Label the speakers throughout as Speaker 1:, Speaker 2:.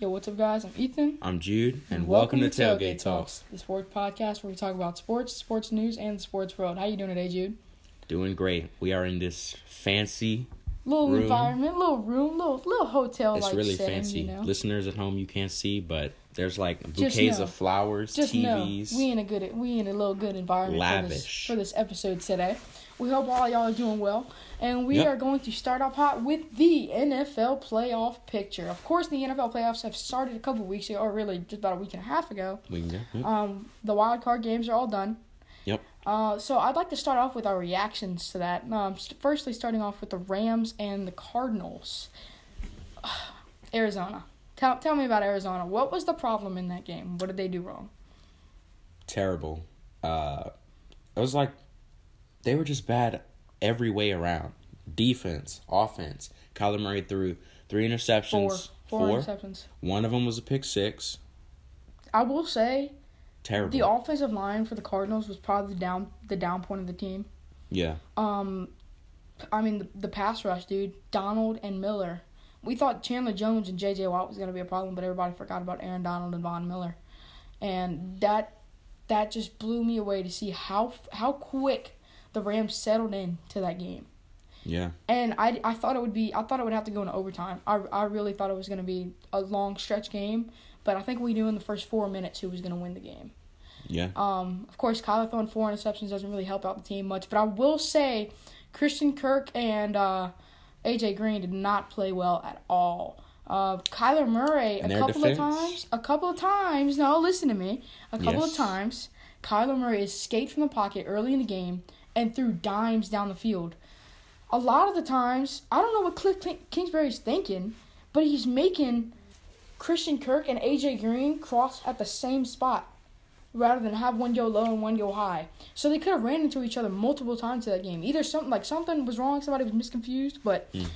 Speaker 1: Yo, what's up, guys? I'm Ethan.
Speaker 2: I'm Jude, and, welcome, to Tailgate, Talks.
Speaker 1: the sports podcast where we talk about sports, sports news, and the sports world. How you doing today, Jude?
Speaker 2: Doing great. We are in this fancy.
Speaker 1: Little
Speaker 2: Room.
Speaker 1: environment, little room, little little hotel
Speaker 2: It's really
Speaker 1: setting,
Speaker 2: fancy.
Speaker 1: You know?
Speaker 2: Listeners at home, you can't see, but there's like bouquets of flowers,
Speaker 1: Just
Speaker 2: TVs.
Speaker 1: know we in a good we in a little good environment for this, for this episode today. We hope all y'all are doing well, and we
Speaker 2: Yep.
Speaker 1: are going to start off hot with the NFL playoff picture. Of course, the NFL playoffs have started a couple weeks ago, or really just about a week and a half ago.
Speaker 2: we can go. Yep.
Speaker 1: Um, the wild card games are all done.
Speaker 2: Yep.
Speaker 1: Uh, so I'd like to start off with our reactions to that. Um, st- firstly, starting off with the Rams and the Cardinals. Arizona. Tell tell me about Arizona. What was the problem in that game? What did they do wrong?
Speaker 2: Terrible. Uh, it was like they were just bad every way around. Defense, offense. Kyler Murray threw three
Speaker 1: Four.
Speaker 2: interceptions.
Speaker 1: Four interceptions.
Speaker 2: One of them was a pick six.
Speaker 1: I will say
Speaker 2: Terrible.
Speaker 1: the offensive line for the Cardinals was probably the down the down point of the team.
Speaker 2: yeah.
Speaker 1: Um, I mean the, the pass rush, dude. Donald and Miller. We thought Chandler Jones and J.J. Watt was gonna be a problem, but everybody forgot about Aaron Donald and Von Miller, and that that just blew me away to see how how quick the Rams settled in to that game.
Speaker 2: Yeah.
Speaker 1: And I, I thought it would be I thought it would have to go into overtime. I, I really thought it was gonna be a long stretch game, but I think we knew in the first four minutes who was gonna win the game.
Speaker 2: Yeah.
Speaker 1: Um, of course, Kyler throwing four interceptions doesn't really help out the team much, but I will say Christian Kirk and uh, AJ Green did not play well at all. Uh, Kyler Murray a couple
Speaker 2: defense?
Speaker 1: of times, a couple of times. No, listen to me. A couple
Speaker 2: Yes.
Speaker 1: of times, Kyler Murray escaped from the pocket early in the game and threw dimes down the field. A lot of the times, I don't know what Kliff King- Kingsbury's thinking, but he's making Christian Kirk and AJ Green cross at the same spot rather than have one go low and one go high. So they could have ran into each other multiple times in that game. Either something like something was wrong, somebody was misconfused, but
Speaker 2: Mm.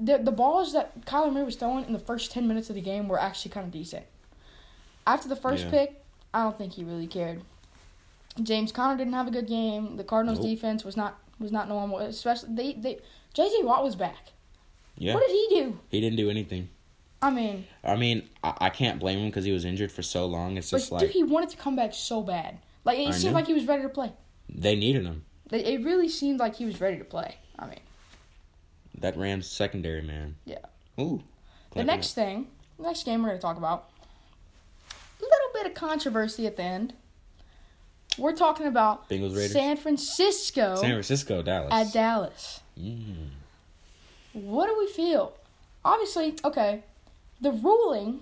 Speaker 1: the the balls that Kyler Murray was throwing in the first ten minutes of the game were actually kind of decent. After the first
Speaker 2: Yeah.
Speaker 1: pick, I don't think he really cared. James Conner didn't have a good game. The Cardinals
Speaker 2: Nope.
Speaker 1: defense was not was not normal. Especially they they JJ Watt was back.
Speaker 2: Yeah.
Speaker 1: What did he do?
Speaker 2: He didn't do anything.
Speaker 1: I mean,
Speaker 2: I mean, I, I can't blame him because he was injured for so long. It's just
Speaker 1: dude,
Speaker 2: like
Speaker 1: he wanted to come back so bad. Like it
Speaker 2: I
Speaker 1: seemed
Speaker 2: know.
Speaker 1: like he was ready to play.
Speaker 2: they needed him.
Speaker 1: It it really seemed like he was ready to play. I mean,
Speaker 2: That Rams secondary man.
Speaker 1: Yeah.
Speaker 2: Ooh.
Speaker 1: the next thing, the next game we're going to talk about, a little bit of controversy at the end. We're talking about
Speaker 2: Bengals Raiders.
Speaker 1: San Francisco
Speaker 2: San Francisco, Dallas.
Speaker 1: at Dallas.
Speaker 2: Mm.
Speaker 1: What do we feel? Obviously, okay, the ruling.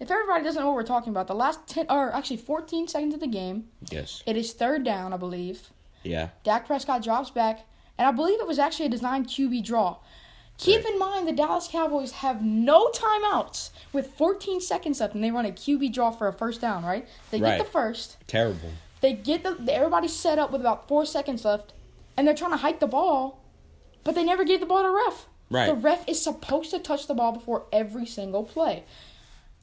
Speaker 1: If everybody doesn't know what we're talking about, the last ten or actually fourteen seconds of the game,
Speaker 2: Yes.
Speaker 1: it is third down, I believe.
Speaker 2: Yeah.
Speaker 1: Dak Prescott drops back, and I believe it was actually a designed QB draw. Keep
Speaker 2: Right.
Speaker 1: in mind the Dallas Cowboys have no timeouts with 14 seconds left, and they run a QB draw for a first down. Right? They get the first.
Speaker 2: Terrible.
Speaker 1: They get the everybody's set up with about four seconds left, and they're trying to hike the ball, but they never gave the ball to the ref.
Speaker 2: Right.
Speaker 1: The ref is supposed to touch the ball before every single play.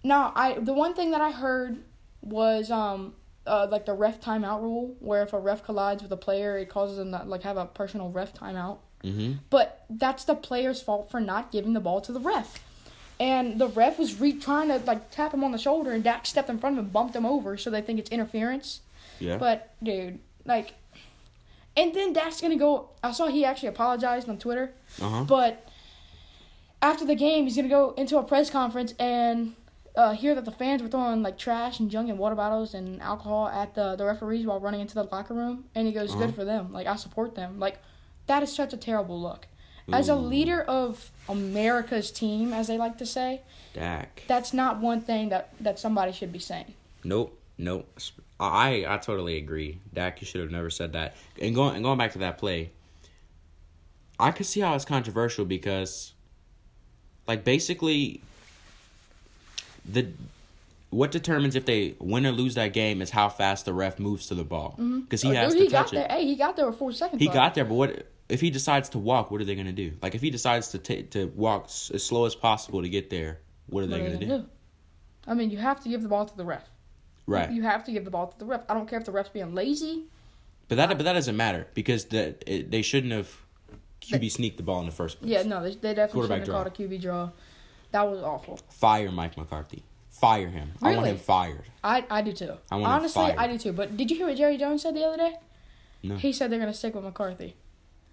Speaker 1: Now, I the one thing that I heard was um uh, like the ref timeout rule, where if a ref collides with a player, it causes them to like have a personal ref timeout.
Speaker 2: Mm-hmm.
Speaker 1: But that's the player's fault for not giving the ball to the ref. And the ref was re- trying to like tap him on the shoulder, and Dak stepped in front of him, and bumped him over, so they think it's interference.
Speaker 2: Yeah.
Speaker 1: But dude, like, and then Dak's gonna go. I saw he actually apologized on Twitter,
Speaker 2: Uh huh.
Speaker 1: but after the game, he's gonna go into a press conference and uh, hear that the fans were throwing like trash and junk and water bottles and alcohol at the the referees while running into the locker room, and he goes,
Speaker 2: Uh-huh.
Speaker 1: "Good for them. Like I support them. Like that is such a terrible look." As a leader of America's team, as they like to say,
Speaker 2: Dak.
Speaker 1: that's not one thing that, that somebody should be saying.
Speaker 2: Nope. Nope. I I totally agree. Dak, you should have never said that. And going and going back to that play, I could see how it's controversial because, like, basically, the what determines if they win or lose that game is how fast the ref moves to the ball mm-hmm. because he
Speaker 1: Oh,
Speaker 2: has
Speaker 1: dude, he
Speaker 2: to
Speaker 1: got
Speaker 2: touch
Speaker 1: there.
Speaker 2: it.
Speaker 1: Hey, he got there with four seconds.
Speaker 2: He
Speaker 1: left.
Speaker 2: got there, but what if he decides to walk? What are they gonna do? Like, if he decides to ta- to walk s- as slow as possible to get there, what are
Speaker 1: What
Speaker 2: they
Speaker 1: are
Speaker 2: gonna
Speaker 1: they gonna do? I mean, you have to give the ball to the ref.
Speaker 2: Right.
Speaker 1: You have to give the ball to the ref. I don't care if the ref's being lazy.
Speaker 2: But that but that doesn't matter because the it, they shouldn't have QB sneaked the ball in the first place.
Speaker 1: Yeah, no, they, they definitely shouldn't have called a QB draw. That was awful.
Speaker 2: Fire Mike McCarthy. Fire him. I want
Speaker 1: Really?
Speaker 2: him fired.
Speaker 1: I I do too.
Speaker 2: I want him
Speaker 1: Honestly,
Speaker 2: fired.
Speaker 1: I do too. But did you hear what Jerry Jones said the other day?
Speaker 2: No.
Speaker 1: He said they're gonna stick with McCarthy.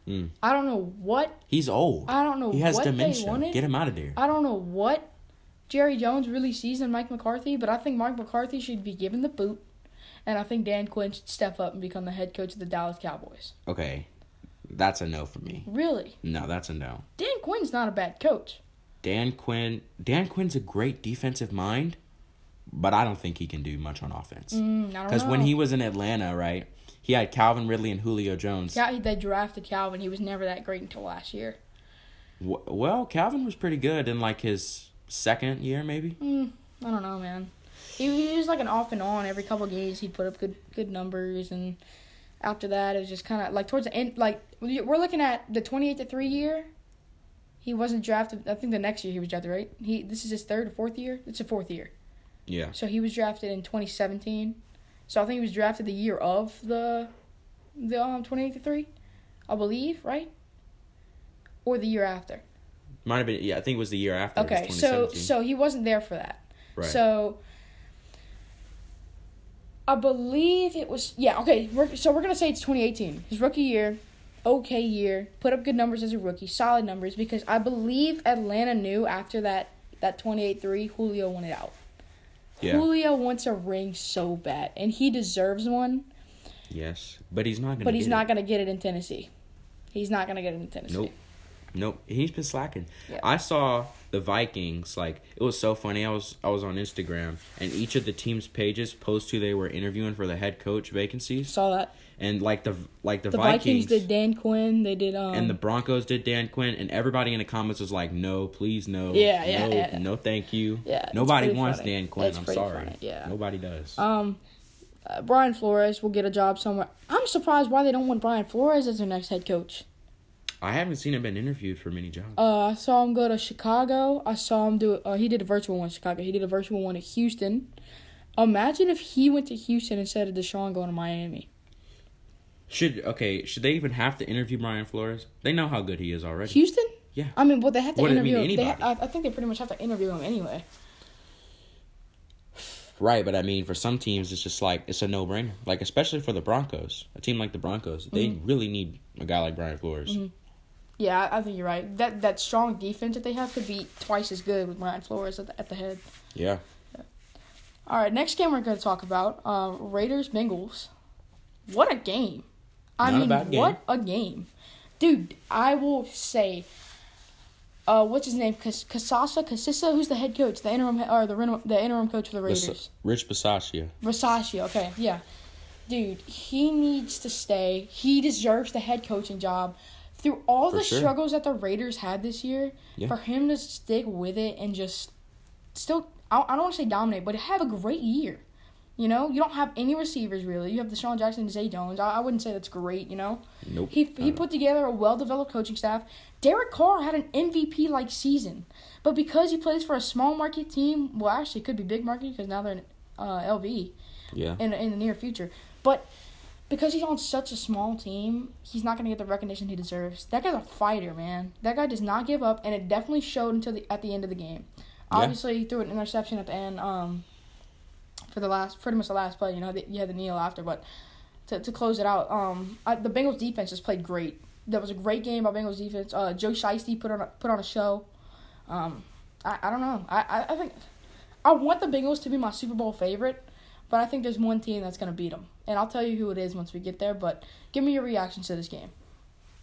Speaker 2: Mm.
Speaker 1: I don't know what
Speaker 2: He's old.
Speaker 1: I don't know
Speaker 2: he has
Speaker 1: they
Speaker 2: dementia. Get him out of there.
Speaker 1: I don't know what Jerry Jones really sees in Mike McCarthy, but I think Mike McCarthy should be given the boot, and I think Dan Quinn should step up and become the head coach of the Dallas Cowboys.
Speaker 2: Okay. That's a no for me.
Speaker 1: Really,
Speaker 2: No, that's a no.
Speaker 1: Dan Quinn's not a bad coach.
Speaker 2: Dan Quinn Dan Quinn's a great defensive mind, but I don't think he can do much on offense.
Speaker 1: Mm,
Speaker 2: Because
Speaker 1: know.
Speaker 2: when he was in Atlanta, right, he had Calvin Ridley and Julio Jones.
Speaker 1: yeah, they drafted Calvin. He was never that great until last year.
Speaker 2: W- well, Calvin was pretty good in like his second year, maybe.
Speaker 1: Mm, I don't know, man. He, he was like an off and on. Every couple games, he'd put up good good numbers, and after that, it was just kind of like towards the end. Like we're looking at the twenty eight to three year. He wasn't drafted. I think the next year he was drafted, right? He this is his third or fourth year. It's a fourth year.
Speaker 2: Yeah.
Speaker 1: So he was drafted in twenty seventeen. So I think he was drafted the year of the the um twenty eight to three, I believe, right? Or the year after.
Speaker 2: Might have been. Yeah, I think it was the year after.
Speaker 1: Okay, so so he wasn't there for that.
Speaker 2: right.
Speaker 1: So I believe it was yeah, okay. We're, so we're gonna say it's twenty eighteen. His rookie year, okay year, put up good numbers as a rookie, solid numbers because I believe Atlanta knew after that that twenty eight three Julio wanted out.
Speaker 2: yeah.
Speaker 1: Julio wants a ring so bad, and he deserves one,
Speaker 2: Yes, but he's not gonna.
Speaker 1: but he's
Speaker 2: get
Speaker 1: not
Speaker 2: It.
Speaker 1: gonna get it in Tennessee. He's not gonna get it in Tennessee.
Speaker 2: Nope. Nope. He's been slacking.
Speaker 1: Yeah.
Speaker 2: I saw the Vikings. Like it was so funny. I was I was on Instagram, and each of the teams' pages post who they were interviewing for the head coach vacancies,
Speaker 1: Saw that.
Speaker 2: and like the like the,
Speaker 1: The
Speaker 2: Vikings.
Speaker 1: Vikings, did Dan Quinn. They did um.
Speaker 2: and the Broncos did Dan Quinn, and everybody in the comments was like, "No, please, no,
Speaker 1: Yeah, yeah,
Speaker 2: no,
Speaker 1: yeah.
Speaker 2: no, thank you."
Speaker 1: Yeah,
Speaker 2: nobody wants
Speaker 1: funny.
Speaker 2: Dan Quinn.
Speaker 1: It's
Speaker 2: I'm sorry,
Speaker 1: funny, yeah.
Speaker 2: nobody does.
Speaker 1: Um, uh, Brian Flores will get a job somewhere. I'm surprised why they don't want Brian Flores as their next head coach.
Speaker 2: I haven't seen him been interviewed for many jobs.
Speaker 1: Uh, I saw him go to Chicago. I saw him do. Uh, he did a virtual one in Chicago. He did a virtual one in Houston. Imagine if he went to Houston instead of Deshaun going to Miami.
Speaker 2: Should okay? Should they even have to interview Brian Flores? They know how good he is already.
Speaker 1: Houston?
Speaker 2: Yeah.
Speaker 1: I mean, well, they have to
Speaker 2: What, I mean,
Speaker 1: interview. him. They ha-
Speaker 2: anybody.
Speaker 1: I, think they pretty much have to interview him anyway.
Speaker 2: Right, but I mean, for some teams, it's just like it's a no brainer. Like especially for the Broncos, a team like the Broncos, they
Speaker 1: Mm-hmm.
Speaker 2: really need a guy like Brian Flores.
Speaker 1: Yeah, I, think you're right. That that strong defense that they have could be twice as good with Brian Flores at the, at the head.
Speaker 2: Yeah, yeah.
Speaker 1: All right, next game we're going to talk about uh, Raiders Bengals. What a game! I
Speaker 2: Not a
Speaker 1: mean,
Speaker 2: bad game.
Speaker 1: what a game, dude! I will say, uh, what's his name? Kasasa Kasissa, who's the head coach, the interim or the the interim coach for the
Speaker 2: Bas-
Speaker 1: Raiders.
Speaker 2: Rich Bisaccia.
Speaker 1: Versace, okay, yeah, dude, he needs to stay. He deserves the head coaching job. Through all
Speaker 2: For
Speaker 1: the
Speaker 2: sure.
Speaker 1: struggles that the Raiders had this year,
Speaker 2: Yeah.
Speaker 1: for him to stick with it and just still, I, I don't want to say dominate, but have a great year. You know, you don't have any receivers really. You have DeSean Jackson and Zay Jones. I, I wouldn't say that's great. You know,
Speaker 2: Nope.
Speaker 1: he he put together a well developed coaching staff. Derek Carr had an MVP like season, but because he plays for a small market team, well, actually, it could be big market because now they're in uh, LV
Speaker 2: yeah.
Speaker 1: in in the near future. But because he's on such a small team, he's not gonna get the recognition he deserves. That guy's a fighter, man. That guy does not give up, and it definitely showed until the at the end of the game.
Speaker 2: Yeah.
Speaker 1: Obviously, he threw an interception at the end. Um, for the last, pretty much the last play. You know, you had the kneel after, but to to close it out, um, I, the Bengals defense just played great. That was a great game by Bengals defense. Uh, Joe Shiesty put on a, put on a show. Um, I, I don't know. I, I, I think I want the Bengals to be my Super Bowl favorite, but I think there's one team that's gonna beat them, and I'll tell you who it is once we get there. But give me your reactions to this game.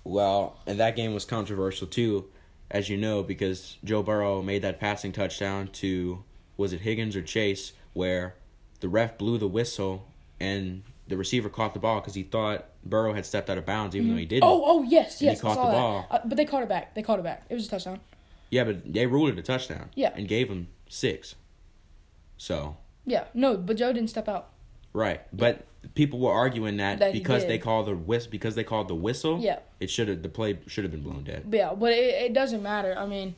Speaker 2: Well, and that game was controversial too, as you know, because Joe Burrow made that passing touchdown to was it Higgins or Chase, where the ref blew the whistle and the receiver caught the ball because he thought Burrow had stepped out of bounds, even though he didn't.
Speaker 1: Oh, oh yes,
Speaker 2: And he
Speaker 1: yes,
Speaker 2: caught the
Speaker 1: that.
Speaker 2: ball.
Speaker 1: Uh, but they caught it back. They caught it back. It was a touchdown.
Speaker 2: Yeah, but they ruled it a touchdown.
Speaker 1: Yeah.
Speaker 2: and gave him six. So
Speaker 1: Yeah, no, but Joe didn't step out.
Speaker 2: right, but people were arguing that,
Speaker 1: That
Speaker 2: because they called the whist because they called the whistle.
Speaker 1: Yeah.
Speaker 2: it should have the play should have been blown dead.
Speaker 1: Yeah, but it, it doesn't matter. I mean,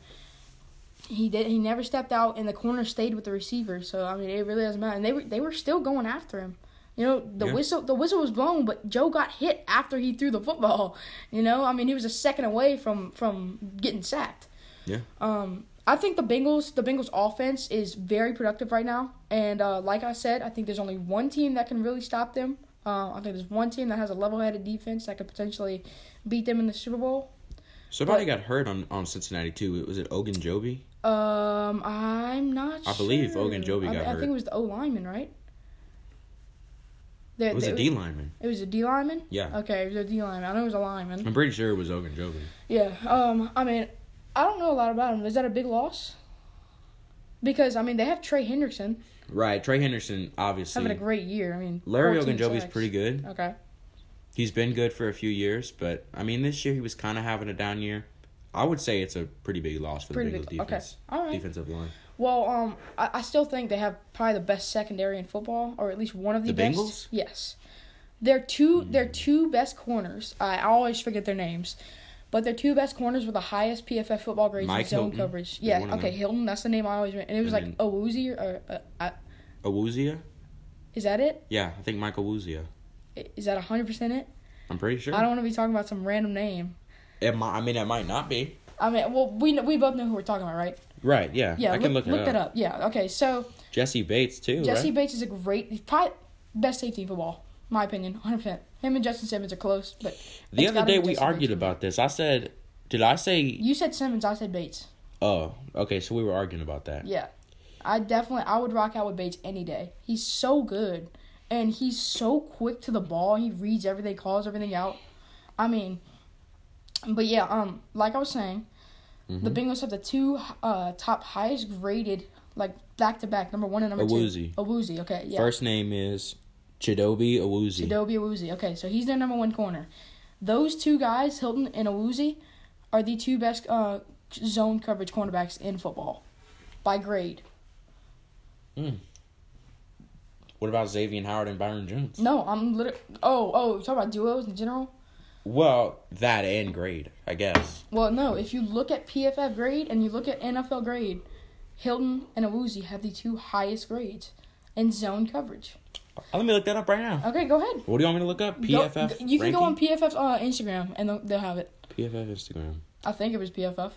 Speaker 1: he did. He never stepped out, and the corner stayed with the receiver. So I mean, it really doesn't matter. And they were they were still going after him. You know, the
Speaker 2: Yeah.
Speaker 1: whistle the whistle was blown, but Joe got hit after he threw the football. You know, I mean, he was a second away from from getting sacked.
Speaker 2: Yeah.
Speaker 1: Um, I think the Bengals, the Bengals offense is very productive right now, and uh, like I said, I think there's only one team that can really stop them. Uh, I think there's one team that has a level-headed defense that could potentially beat them in the Super Bowl.
Speaker 2: Somebody got hurt on, on Cincinnati too. Was it Ogunjobi?
Speaker 1: Um, I'm not.
Speaker 2: I believe
Speaker 1: sure.
Speaker 2: Ogunjobi
Speaker 1: I,
Speaker 2: got
Speaker 1: I
Speaker 2: hurt.
Speaker 1: I think it was the O lineman, right?
Speaker 2: It was
Speaker 1: they-
Speaker 2: a D lineman.
Speaker 1: It was a D lineman.
Speaker 2: Yeah.
Speaker 1: Okay, it was a D lineman. I know it was a lineman.
Speaker 2: I'm pretty sure it was Ogunjobi.
Speaker 1: Yeah. Um. I mean, I don't know a lot about him. Is that a big loss? Because I mean, they have Trey Hendrickson
Speaker 2: Right, Trey Henderson obviously.
Speaker 1: having a great year. I mean,
Speaker 2: Larry
Speaker 1: 14
Speaker 2: Ogunjobi's pretty good.
Speaker 1: Okay.
Speaker 2: He's been good for a few years, but I mean this year he was kind of having a down year. I would say it's a pretty big loss for
Speaker 1: Pretty
Speaker 2: the Bengals
Speaker 1: big- okay. All right.
Speaker 2: Defensive line.
Speaker 1: Well, um, I, I still think they have probably the best secondary in football, or at least one of the,
Speaker 2: The
Speaker 1: best.
Speaker 2: Bengals?
Speaker 1: Yes, they're two, They're two best corners. I always forget their names, but their two best corners were the highest PFF football grades
Speaker 2: Mike
Speaker 1: in zone
Speaker 2: Hilton.
Speaker 1: coverage.
Speaker 2: Yeah,
Speaker 1: Yeah.
Speaker 2: one of
Speaker 1: Okay. Hilton. That's the name I always. And it was
Speaker 2: And
Speaker 1: like Owuzie or, uh,
Speaker 2: Awuzia?
Speaker 1: is that it?
Speaker 2: Yeah, I think Michael Awuzia.
Speaker 1: I- Is that hundred percent it?
Speaker 2: I'm pretty sure.
Speaker 1: I don't want to be talking about some random name.
Speaker 2: It might, I mean, it might not be.
Speaker 1: I mean, well, we kn- we both know who we're talking about, right?
Speaker 2: Right. Yeah.
Speaker 1: Yeah,
Speaker 2: I can look,
Speaker 1: look,
Speaker 2: it
Speaker 1: that
Speaker 2: up.
Speaker 1: up. Yeah. Okay. So
Speaker 2: Jessie Bates too.
Speaker 1: Jessie
Speaker 2: right?
Speaker 1: Bates is a great, he's probably best safety in football, my opinion, 100%. Him and Justin Simmons are close, but
Speaker 2: The other day we argued
Speaker 1: Bates.
Speaker 2: about this. I said, did I say?
Speaker 1: You said Simmons, I said Bates.
Speaker 2: Oh, okay. So we were arguing about that.
Speaker 1: Yeah, I definitely, I would rock out with Bates any day. He's so good, and he's so quick to the ball. He reads everything, calls everything out. I mean, but yeah, um, like I was saying, the
Speaker 2: Mhm.
Speaker 1: Bengals have the two uh top highest graded, like back to back, number one and number
Speaker 2: Awuzie.
Speaker 1: two. Awuzie. okay, yeah.
Speaker 2: First name is Chidobe Awuzie.
Speaker 1: Chidobe Awuzie. Okay, so he's their number one corner. Those two guys, Hilton and Awuzie, are the two best uh, zone coverage cornerbacks in football by grade.
Speaker 2: What about Xavier Howard and Byron Jones?
Speaker 1: No, I'm literally. Oh, oh, you talk about duos in general.
Speaker 2: Well, that and grade, I guess.
Speaker 1: Well, no. If you look at PFF grade and you look at NFL grade, Hilton and Awuzie have the two highest grades in zone coverage.
Speaker 2: Let me look that up right now.
Speaker 1: Okay, go ahead.
Speaker 2: What do you want me to look up?
Speaker 1: Go-
Speaker 2: PFF.
Speaker 1: you can go on
Speaker 2: ranking?
Speaker 1: PFF's uh, Instagram and they'll, they'll have it.
Speaker 2: PFF Instagram.
Speaker 1: I think it was PFF.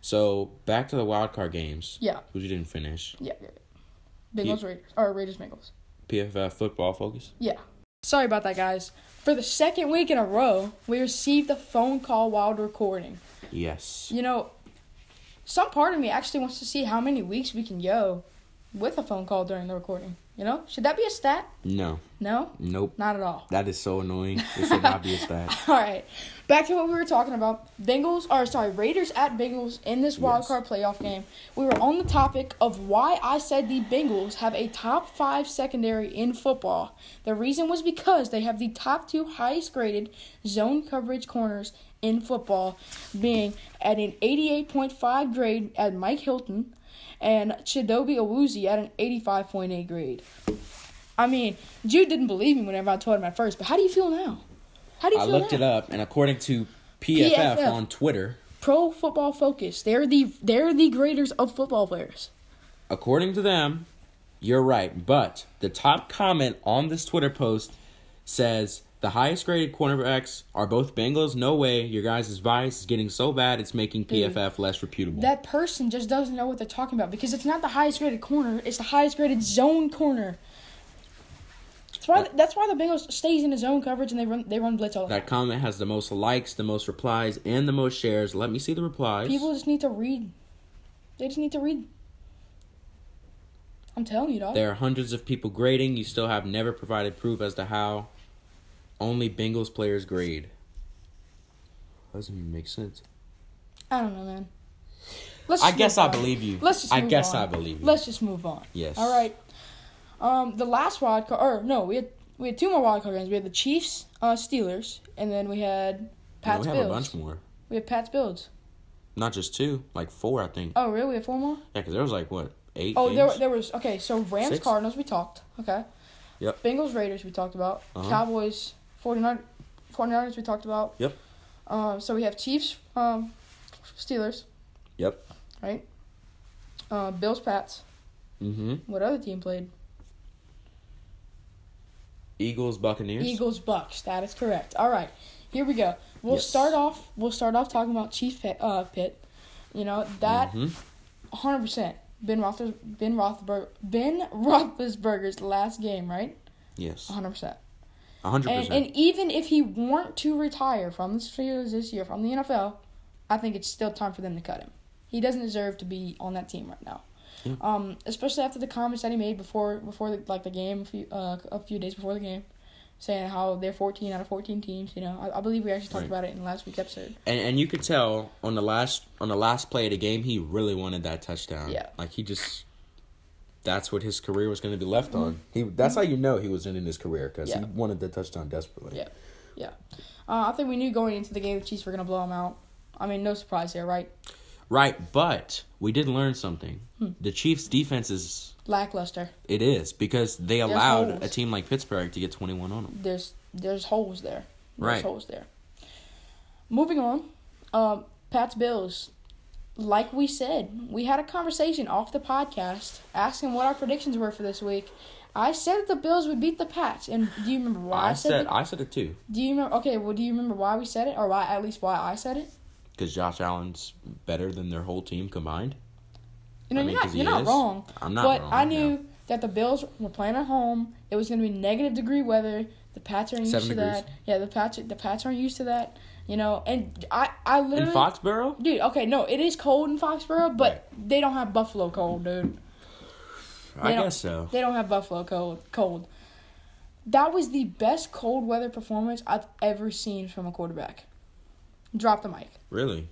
Speaker 2: So back to the wild card games,
Speaker 1: Yeah,
Speaker 2: which you didn't finish.
Speaker 1: yeah. yeah. Bengals Raiders or Raiders Bengals.
Speaker 2: PFF football focus.
Speaker 1: Yeah. Sorry about that, guys. For the second week in a row, we received a phone call while recording.
Speaker 2: Yes.
Speaker 1: You know, some part of me actually wants to see how many weeks we can go with a phone call during the recording. You know, should that be a stat?
Speaker 2: No.
Speaker 1: No,
Speaker 2: Nope.
Speaker 1: not at all.
Speaker 2: That is so annoying. It should not be a stat.
Speaker 1: All right, back to what we were talking about. Bengals, or sorry, Raiders at Bengals in this wild
Speaker 2: Yes.
Speaker 1: card playoff game. We were on the topic of why I said the Bengals have a top five secondary in football. The reason was because they have the top two highest graded zone coverage corners in football, being at an 88.5 grade at Mike Hilton and Chidobe Awuzie at an 85.8 grade. I mean, Jude didn't believe me whenever I told him at first, but how do you feel now? How do you
Speaker 2: I
Speaker 1: feel
Speaker 2: looked
Speaker 1: now?
Speaker 2: it up, and according to PFF,
Speaker 1: PFF.
Speaker 2: on Twitter,
Speaker 1: Pro Football Focus. They're the they're the graders of football players.
Speaker 2: according to them, you're right. But the top comment on this Twitter post says the highest graded cornerbacks are both Bengals. No way, your guys' bias is getting so bad it's making PFF less reputable.
Speaker 1: That person just doesn't know what they're talking about because it's not the highest graded corner; it's the highest graded zone corner. That's why that's why the Bengals stays in his zone coverage and they run they run blitz all the time.
Speaker 2: that comment has the most likes, the most replies, and the most shares. Let me see the replies.
Speaker 1: People just need to read. They just need to read. I'm telling you, dog.
Speaker 2: There are hundreds of people grading. You still have never provided proof as to how only Bengals players grade. Doesn't even make sense.
Speaker 1: I don't know, man. Let's
Speaker 2: I guess I
Speaker 1: on.
Speaker 2: believe you.
Speaker 1: Let's just.
Speaker 2: I
Speaker 1: move
Speaker 2: guess
Speaker 1: on.
Speaker 2: I believe you.
Speaker 1: Let's just move on.
Speaker 2: Yes.
Speaker 1: All right. Um, the last wild card, or no, we had we had two more wild card games. We had the Chiefs, uh, Steelers, and then we had
Speaker 2: No,
Speaker 1: Pats
Speaker 2: we have
Speaker 1: Bills.
Speaker 2: a bunch more.
Speaker 1: We had Pats Bills.
Speaker 2: Not just two, like four, I think.
Speaker 1: Oh, really? We have four more?
Speaker 2: Yeah, because there was like what eight.
Speaker 1: Oh, there there was okay. So Rams,
Speaker 2: Six?
Speaker 1: Cardinals, we talked. Okay.
Speaker 2: Yep.
Speaker 1: Bengals, Raiders, we talked about.
Speaker 2: Uh-huh.
Speaker 1: Cowboys, 49, 49ers, we talked about.
Speaker 2: Yep.
Speaker 1: Um, so we have Chiefs, um, Steelers,
Speaker 2: Yep.
Speaker 1: right? Uh, Bills, Pats.
Speaker 2: Mm-hmm.
Speaker 1: What other team played?
Speaker 2: Eagles, Buccaneers.
Speaker 1: Eagles Bucks. That is correct. All right, here we go. We'll
Speaker 2: Yes.
Speaker 1: start off. We'll start off talking about Chief Pit. Uh, Pit. You know that
Speaker 2: Mhm.
Speaker 1: 100 percent. Ben Roethlis, Ben Roethlisberger, Ben Roethlisberger's last game, right?
Speaker 2: Yes.
Speaker 1: 100 percent.
Speaker 2: A hundred
Speaker 1: And,
Speaker 2: percent.
Speaker 1: and even if he weren't to retire from the Steelers this year from the NFL, I think it's still time for them to cut him. He doesn't deserve to be on that team right now.
Speaker 2: Yeah.
Speaker 1: Um, especially after the comments that he made before before the, like the game a few uh, a few days before the game, saying how they're 14 out of 14 teams. You know, I, I believe we actually talked
Speaker 2: Right.
Speaker 1: about it in last week's episode.
Speaker 2: And and you could tell on the last on the last play of the game, he really wanted that touchdown.
Speaker 1: Yeah.
Speaker 2: Like he just. That's what his career was going to be left on. He. That's how you know he was ending his career because
Speaker 1: Yeah.
Speaker 2: he wanted the touchdown desperately.
Speaker 1: Yeah. Yeah, uh, I think we knew going into the game the Chiefs were gonna blow them out. I mean, no surprise there, right?
Speaker 2: Right, but we did learn something.
Speaker 1: Hmm.
Speaker 2: The Chiefs' defense is
Speaker 1: Lackluster.
Speaker 2: it is because they allowed
Speaker 1: holes.
Speaker 2: a team like Pittsburgh to get twenty one on them.
Speaker 1: there's there's holes there. There's
Speaker 2: Right.
Speaker 1: holes there. Moving on, um, Pat's Bills. Like we said, we had a conversation off the podcast asking what our predictions were for this week. I said that the Bills would beat the Pats, and do you remember why I,
Speaker 2: I
Speaker 1: said?
Speaker 2: said
Speaker 1: that?
Speaker 2: I said it too
Speaker 1: do you remember? Okay, well, do you remember why we said it, or why at least why I said it?
Speaker 2: because Josh Allen's better than their whole team combined.
Speaker 1: You know,
Speaker 2: I mean,
Speaker 1: you're not you're not wrong.
Speaker 2: I'm not
Speaker 1: but
Speaker 2: wrong,
Speaker 1: I knew
Speaker 2: yeah.
Speaker 1: that the Bills were playing at home. It was going to be negative degree weather. The Pats aren't used
Speaker 2: Seven
Speaker 1: to
Speaker 2: degrees.
Speaker 1: that. Yeah, the Pats the Pats aren't used to that. You know, and I I literally In
Speaker 2: Foxborough,
Speaker 1: dude. Okay, no, it is cold in Foxborough, but they don't have Buffalo cold, dude.
Speaker 2: I
Speaker 1: They don't-
Speaker 2: guess so.
Speaker 1: They don't have Buffalo cold. Cold. That was the best cold weather performance I've ever seen from a quarterback. Drop the mic.
Speaker 2: Really,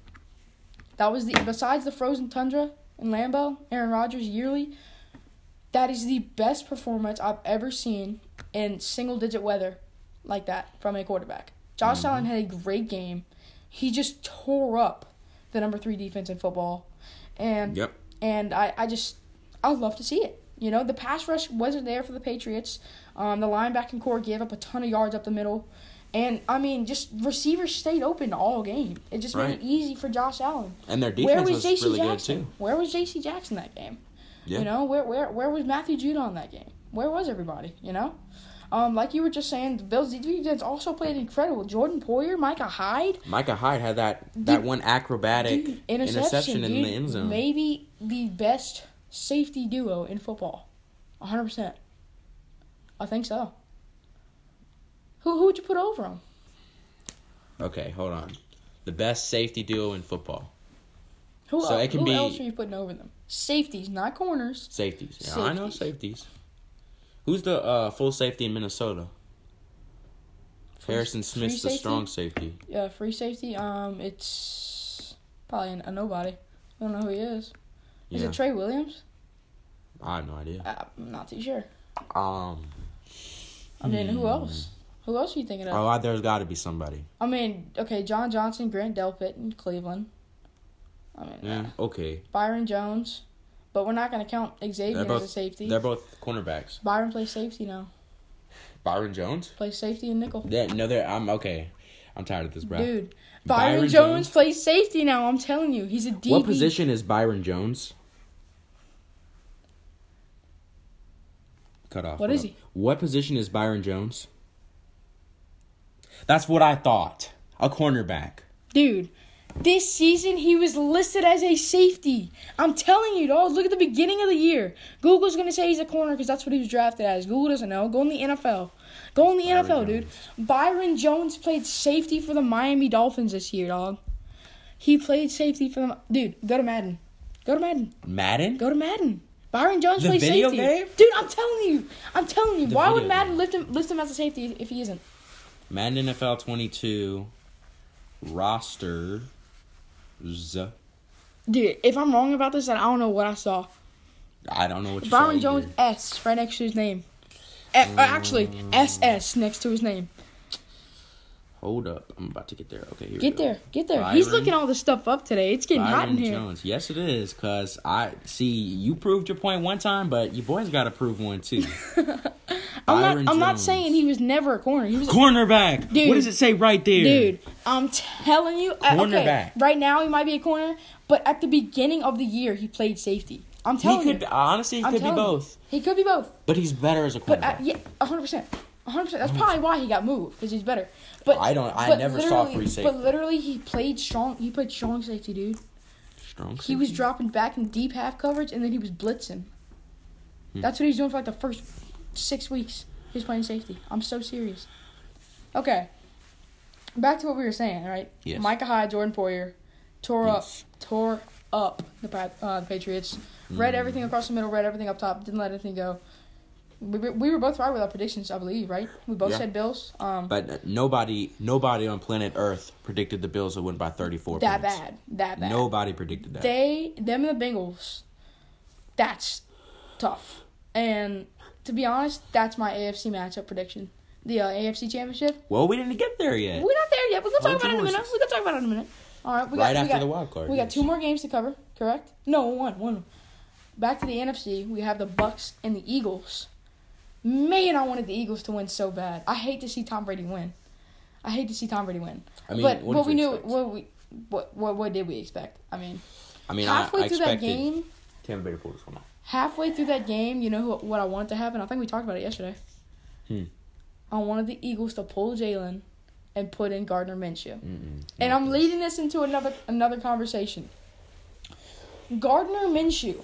Speaker 1: That was the besides the frozen tundra in Lambeau, Aaron Rodgers yearly. That is the best performance I've ever seen in single digit weather like that from a quarterback. Josh
Speaker 2: Mm-hmm.
Speaker 1: Allen had a great game. He just tore up the number three defense in football. And
Speaker 2: Yep.
Speaker 1: and I, I just I would love to see it. You know, the pass rush wasn't there for the Patriots. Um, the linebacking core gave up a ton of yards up the middle. And I mean, just receivers stayed open all game. It just made it easy for Josh Allen.
Speaker 2: and their
Speaker 1: Where
Speaker 2: defense
Speaker 1: was,
Speaker 2: was,
Speaker 1: J.C.
Speaker 2: really good
Speaker 1: Jackson?
Speaker 2: too.
Speaker 1: Where was J.C. Jackson that game?
Speaker 2: Yeah.
Speaker 1: You know, where where where was Matthew Judon on that game? Where was everybody? You know, um, like you were just saying, the Bills defense also played incredible. Jordan Poyer, Micah Hyde,
Speaker 2: Micah Hyde had that that
Speaker 1: Dude,
Speaker 2: one acrobatic
Speaker 1: dude,
Speaker 2: interception, in
Speaker 1: dude,
Speaker 2: the end zone.
Speaker 1: Maybe the best safety duo in football, hundred percent. I think so. Who who would you put over them?
Speaker 2: Okay, hold on. The best safety duo in football.
Speaker 1: Who,
Speaker 2: So
Speaker 1: el-
Speaker 2: it can
Speaker 1: who
Speaker 2: be-
Speaker 1: else are you putting over them? Safeties, not corners.
Speaker 2: Safeties. Yeah, I know
Speaker 1: Safeties.
Speaker 2: Who's the uh, full safety in Minnesota?
Speaker 1: Free-
Speaker 2: Harrison Smith's the
Speaker 1: safety?
Speaker 2: strong safety.
Speaker 1: Yeah, free safety. Um, it's probably a nobody. I don't know who he is. Is
Speaker 2: Yeah,
Speaker 1: it Trey Williams?
Speaker 2: I have no idea.
Speaker 1: Uh, I'm not too sure.
Speaker 2: Um.
Speaker 1: I mean, who
Speaker 2: hmm.
Speaker 1: else? Who else are you thinking of?
Speaker 2: Oh, there's got to be somebody.
Speaker 1: I mean, okay, John Johnson, Grant Delpit in Cleveland. I mean,
Speaker 2: Yeah.
Speaker 1: uh,
Speaker 2: Okay.
Speaker 1: Byron Jones, but we're not going to count Xavier
Speaker 2: They're
Speaker 1: as a safety.
Speaker 2: They're both cornerbacks.
Speaker 1: Byron plays safety now.
Speaker 2: Byron Jones.
Speaker 1: Plays safety and nickel.
Speaker 2: Yeah, no, they're. I'm okay. I'm tired of this, bro.
Speaker 1: Dude, Byron,
Speaker 2: Byron
Speaker 1: Jones,
Speaker 2: Jones?
Speaker 1: plays safety now. I'm telling you, he's a DB.
Speaker 2: What position is Byron Jones? Cut off.
Speaker 1: What
Speaker 2: hold
Speaker 1: is he?
Speaker 2: What position is Byron Jones? That's what I thought. A cornerback.
Speaker 1: Dude, this season he was listed as a safety. I'm telling you, dog. Look at the beginning of the year. Google's gonna say he's a corner because that's what he was drafted as. Google doesn't know. Go in the NFL. Go in the
Speaker 2: Byron
Speaker 1: NFL, dude. Byron Jones played safety for the Miami Dolphins this year, dog. He played safety for them. Dude, go to Madden. Go to Madden.
Speaker 2: Madden?
Speaker 1: Go to Madden. Byron Jones
Speaker 2: The
Speaker 1: plays
Speaker 2: video
Speaker 1: safety.
Speaker 2: game?
Speaker 1: Dude, I'm telling you. I'm telling you.
Speaker 2: The
Speaker 1: why would Madden
Speaker 2: game.
Speaker 1: list him list him as a safety if he isn't?
Speaker 2: Madden NFL 22 rosters.
Speaker 1: Dude, if I'm wrong about this, then I don't know what I saw.
Speaker 2: I don't know what you
Speaker 1: Byron
Speaker 2: saw
Speaker 1: Jones
Speaker 2: either.
Speaker 1: S right next to his name. F, uh, actually, SS next to his name.
Speaker 2: Hold up. I'm about to get there. Okay, here
Speaker 1: Get
Speaker 2: we go.
Speaker 1: there, get there. He's looking all this stuff up today. It's getting hot in here.
Speaker 2: Jones. Yes, it is. Cause I see you proved your point one time, but you boys got to prove one too.
Speaker 1: I'm
Speaker 2: Byron
Speaker 1: not. I'm not
Speaker 2: Jones.
Speaker 1: saying he was never a corner. He was. A,
Speaker 2: Cornerback.
Speaker 1: Dude.
Speaker 2: What does it say right there?
Speaker 1: dude, I'm telling you. uh, Okay,
Speaker 2: Cornerback.
Speaker 1: right now he might be a corner, but at the beginning of the year he played safety. I'm
Speaker 2: he
Speaker 1: telling
Speaker 2: could
Speaker 1: you,
Speaker 2: honestly he
Speaker 1: I'm
Speaker 2: could be
Speaker 1: telling you.
Speaker 2: both,
Speaker 1: he could be both.
Speaker 2: but he's better as a corner.
Speaker 1: But uh, yeah, 100. percent 100. percent That's probably why he got moved because he's better. But
Speaker 2: I don't- I never saw free safety.
Speaker 1: But literally, he played strong. He played strong safety, dude.
Speaker 2: Strong. Safety.
Speaker 1: He was dropping back in deep half coverage, and then he was blitzing.
Speaker 2: Hmm.
Speaker 1: That's what he's doing for like the first six weeks. He's playing safety. I'm so serious. Okay. Back to what we were saying, right?
Speaker 2: Yes.
Speaker 1: Micah Hyde, Jordan Poyer, tore
Speaker 2: Yes.
Speaker 1: up, tore up the uh, Patriots. Read
Speaker 2: Mm.
Speaker 1: everything across the middle, read everything up top, didn't let anything go. We, were- we were both right with our predictions, I believe, right? We both
Speaker 2: Yeah.
Speaker 1: said Bills. Um,
Speaker 2: But nobody, nobody on planet Earth predicted the Bills would win by thirty-four.
Speaker 1: that
Speaker 2: points.
Speaker 1: bad, that bad.
Speaker 2: Nobody predicted that.
Speaker 1: They, them and the Bengals, that's tough. And to be honest, that's my AFC matchup prediction. The uh, AFC Championship.
Speaker 2: well, we didn't get there yet.
Speaker 1: We're not there yet. We're gonna talk about it in a minute. We're gonna talk about it in a minute. All right, we got
Speaker 2: right
Speaker 1: we
Speaker 2: after
Speaker 1: got,
Speaker 2: the wild card.
Speaker 1: We got
Speaker 2: yes.
Speaker 1: two more games to cover. Correct? No, one, one. Back to the NFC. We have the Bucks and the Eagles. Man, I wanted the Eagles to win so bad. I hate to see Tom Brady win. I hate to see Tom Brady win.
Speaker 2: I mean,
Speaker 1: but
Speaker 2: what
Speaker 1: what
Speaker 2: did
Speaker 1: we knew,
Speaker 2: expect?
Speaker 1: what we, what, what, what did we expect? I mean,
Speaker 2: I mean, I,
Speaker 1: halfway
Speaker 2: I
Speaker 1: through
Speaker 2: expected
Speaker 1: that game,
Speaker 2: Tampa Bay to pull this one off.
Speaker 1: Halfway through that game, you know what I wanted to happen? I think we talked about it yesterday.
Speaker 2: Hmm.
Speaker 1: I wanted the Eagles to pull Jalen and put in Gardner Minshew.
Speaker 2: Mm-mm.
Speaker 1: And I'm leading this into another another conversation. Gardner Minshew,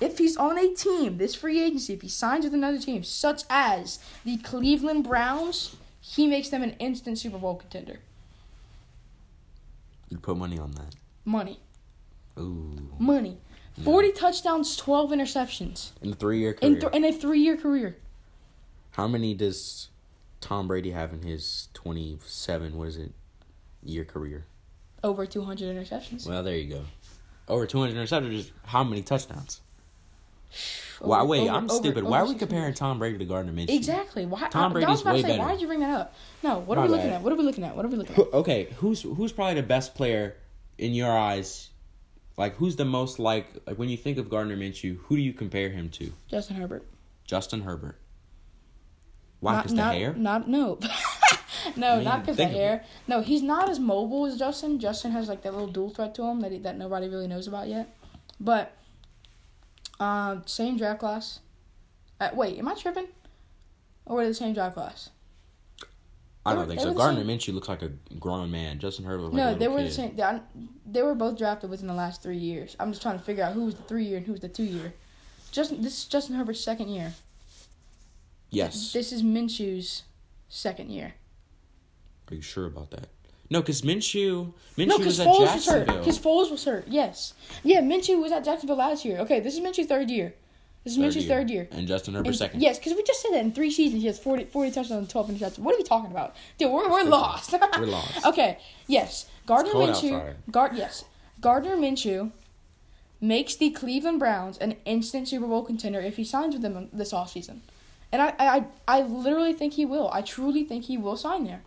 Speaker 1: if he's on a team, this free agency, if he signs with another team, such as the Cleveland Browns, he makes them an instant Super Bowl contender.
Speaker 2: You put money on that.
Speaker 1: Money.
Speaker 2: Ooh.
Speaker 1: Money. 40 touchdowns, 12 interceptions
Speaker 2: In a three-year career.
Speaker 1: in, th- in a three year career.
Speaker 2: How many does Tom Brady have in his twenty-seven? What is it? Year career.
Speaker 1: Over 200 interceptions.
Speaker 2: Well, there you go. Over two hundred interceptions. How many touchdowns?
Speaker 1: Over-
Speaker 2: Why? Wait,
Speaker 1: over-
Speaker 2: I'm
Speaker 1: over-
Speaker 2: stupid. Why are we comparing Tom Brady to Gardner Minshew?
Speaker 1: Exactly. Why?
Speaker 2: Tom
Speaker 1: I, I
Speaker 2: Brady's
Speaker 1: was about
Speaker 2: way
Speaker 1: to say,
Speaker 2: better.
Speaker 1: Why did you bring that up? No. What
Speaker 2: My
Speaker 1: are we looking at? What are we looking at? What are we looking at?
Speaker 2: Okay, who's who's probably the best player in your eyes? Like, who's the most like like when you think of Gardner Minshew? Who do you compare him to?
Speaker 1: Justin Herbert.
Speaker 2: Justin Herbert. Why? Because the hair.
Speaker 1: Not no, no,
Speaker 2: I mean,
Speaker 1: not because the hair. No, he's not as mobile as Justin. Justin has like that little dual threat to him that he, that nobody really knows about yet. But, um, same draft class. Uh, wait, am I tripping? Or were they the same draft class?
Speaker 2: I don't
Speaker 1: were-
Speaker 2: think so. Gardner Minshew looks like a grown man. Justin Herbert. Looks
Speaker 1: no, they were the same. They, I- they were both drafted within the last three years. I'm just trying to figure out who was the three year and who was the two year. Justin, this is Justin Herbert's second year.
Speaker 2: Yes.
Speaker 1: This is Minshew's second year.
Speaker 2: Are you sure about that? No, because Minshew. Minshew
Speaker 1: No,
Speaker 2: was
Speaker 1: because
Speaker 2: at
Speaker 1: Foles was hurt.
Speaker 2: Jacksonville.
Speaker 1: Because Foles was hurt. Yes. Yeah, Minshew was at Jacksonville last year. Okay, this is Minshew's third year. This is Minshew's third year.
Speaker 2: And Justin Herbert
Speaker 1: And-
Speaker 2: second.
Speaker 1: Yes, because we just said that in three seasons he has 40, 40 touchdowns and 12 interceptions. What are we talking about? Dude, we're, we're lost.
Speaker 2: We're lost.
Speaker 1: Okay, yes. Gardner Minshew. Gard, yes. Gardner Minshew makes the Cleveland Browns an instant Super Bowl contender if he signs with them this offseason. And I, I, I literally think he will. I truly think he will sign there.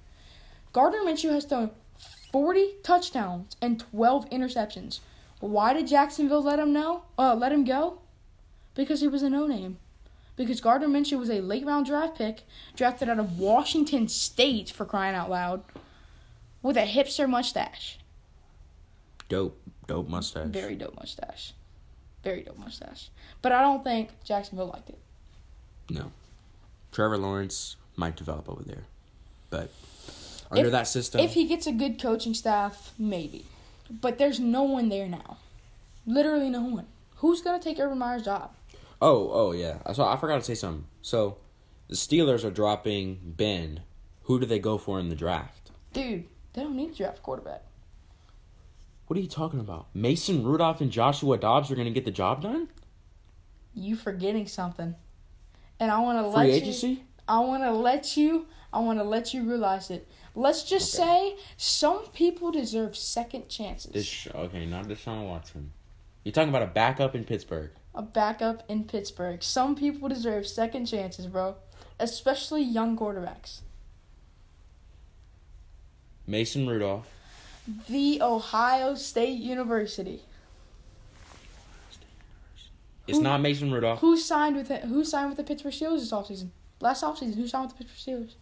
Speaker 1: Gardner Minshew has thrown 40 touchdowns and 12 interceptions. Why did Jacksonville let him know? Uh, let him go? Because he was a no-name. Because Gardner Minshew was a late round draft pick, drafted out of Washington State for crying out loud, with a hipster mustache.
Speaker 2: Dope. Dope mustache.
Speaker 1: Very dope mustache. Very dope mustache. But I don't think Jacksonville liked it.
Speaker 2: No. Trevor Lawrence might develop over there. But under
Speaker 1: If-
Speaker 2: that system.
Speaker 1: If he gets a good coaching staff, maybe. But there's no one there now. Literally no one. Who's gonna take Urban Meyer's job?
Speaker 2: Oh, oh yeah. So I forgot to say something. So the Steelers are dropping Ben. Who do they go for in the draft?
Speaker 1: Dude, they don't need to draft a quarterback.
Speaker 2: What are you talking about? Mason Rudolph and Joshua Dobbs are going to get the job done?
Speaker 1: You forgetting something. And I wanna
Speaker 2: Free
Speaker 1: let you
Speaker 2: agency?
Speaker 1: I wanna let you I wanna let you realize it. Let's just say some people deserve second chances.
Speaker 2: This okay, not Deshaun Watson. You're talking about a backup in Pittsburgh.
Speaker 1: A backup in Pittsburgh. Some people deserve second chances, bro. Especially young quarterbacks.
Speaker 2: Mason Rudolph.
Speaker 1: The Ohio State University.
Speaker 2: It's
Speaker 1: Who-
Speaker 2: not Mason Rudolph.
Speaker 1: Who signed with it? Who signed with the Pittsburgh Steelers this offseason? Last offseason, who signed with the Pittsburgh Steelers?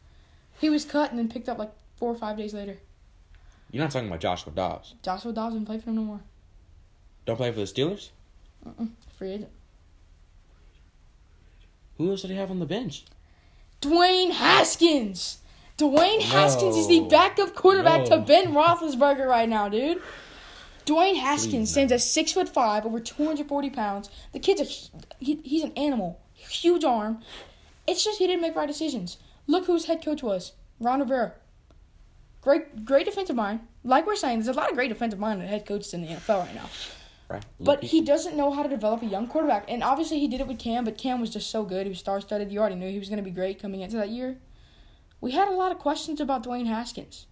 Speaker 1: He was cut and then picked up like four or five days later.
Speaker 2: You're not talking about Joshua Dobbs.
Speaker 1: Joshua Dobbs didn't play for him no more.
Speaker 2: Don't play for the Steelers?
Speaker 1: Uh-uh. Free agent.
Speaker 2: Who else did he have on the bench?
Speaker 1: Dwayne Haskins. Dwayne Haskins is the backup quarterback to Ben Roethlisberger right now, dude. Dwayne Haskins
Speaker 2: Please,
Speaker 1: stands at six foot five, over two hundred forty pounds. The kid's a he, he's an animal, huge arm. It's just he didn't make right decisions. Look who his head coach was, Ron Rivera. Great, great defensive mind. Like we're saying, there's a lot of great defensive minded head coaches in the NFL right now.
Speaker 2: Right.
Speaker 1: But he doesn't know how to develop a young quarterback. And obviously he did it with Cam, but Cam was just so good. He was star studded. You already knew he was going to be great coming into that year. We had a lot of questions about Dwayne Haskins.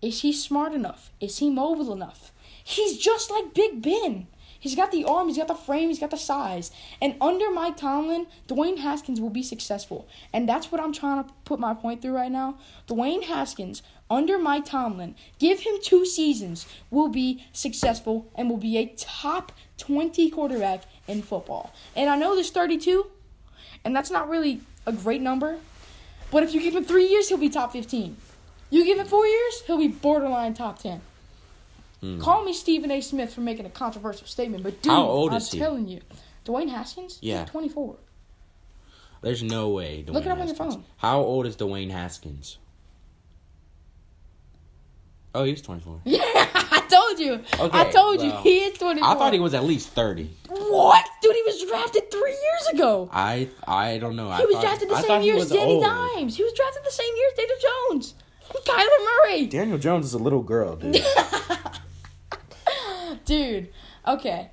Speaker 1: Is he smart enough? Is he mobile enough? He's just like Big Ben. He's got the arm, he's got the frame, he's got the size. And under Mike Tomlin, Dwayne Haskins will be successful. And that's what I'm trying to put my point through right now. Dwayne Haskins, under Mike Tomlin, give him two seasons, will be successful and will be a top 20 quarterback in football. And I know there's 32, and that's not really a great number. But if you give him three years, he'll be top 15. You give him four years, he'll be borderline top 10.
Speaker 2: Hmm.
Speaker 1: Call me Stephen A. Smith for making a controversial statement, but dude,
Speaker 2: How old
Speaker 1: I'm
Speaker 2: is he?
Speaker 1: telling you, Dwayne Haskins, he's
Speaker 2: Yeah.
Speaker 1: 24.
Speaker 2: There's no way. Dwayne
Speaker 1: Look it up on your phone.
Speaker 2: How old is Dwayne Haskins? Oh, he's 24.
Speaker 1: Yeah, I told you. Okay, I
Speaker 2: Okay,
Speaker 1: told you
Speaker 2: well,
Speaker 1: he is 24.
Speaker 2: I thought he was at least 30.
Speaker 1: What, dude? He was drafted three years ago.
Speaker 2: I I don't know.
Speaker 1: He
Speaker 2: I
Speaker 1: was
Speaker 2: thought,
Speaker 1: drafted the
Speaker 2: I
Speaker 1: same year as Danny
Speaker 2: old.
Speaker 1: Dimes. He was drafted the same year as Daniel Jones. Kyler Murray.
Speaker 2: Daniel Jones is a little girl, dude.
Speaker 1: Dude, okay.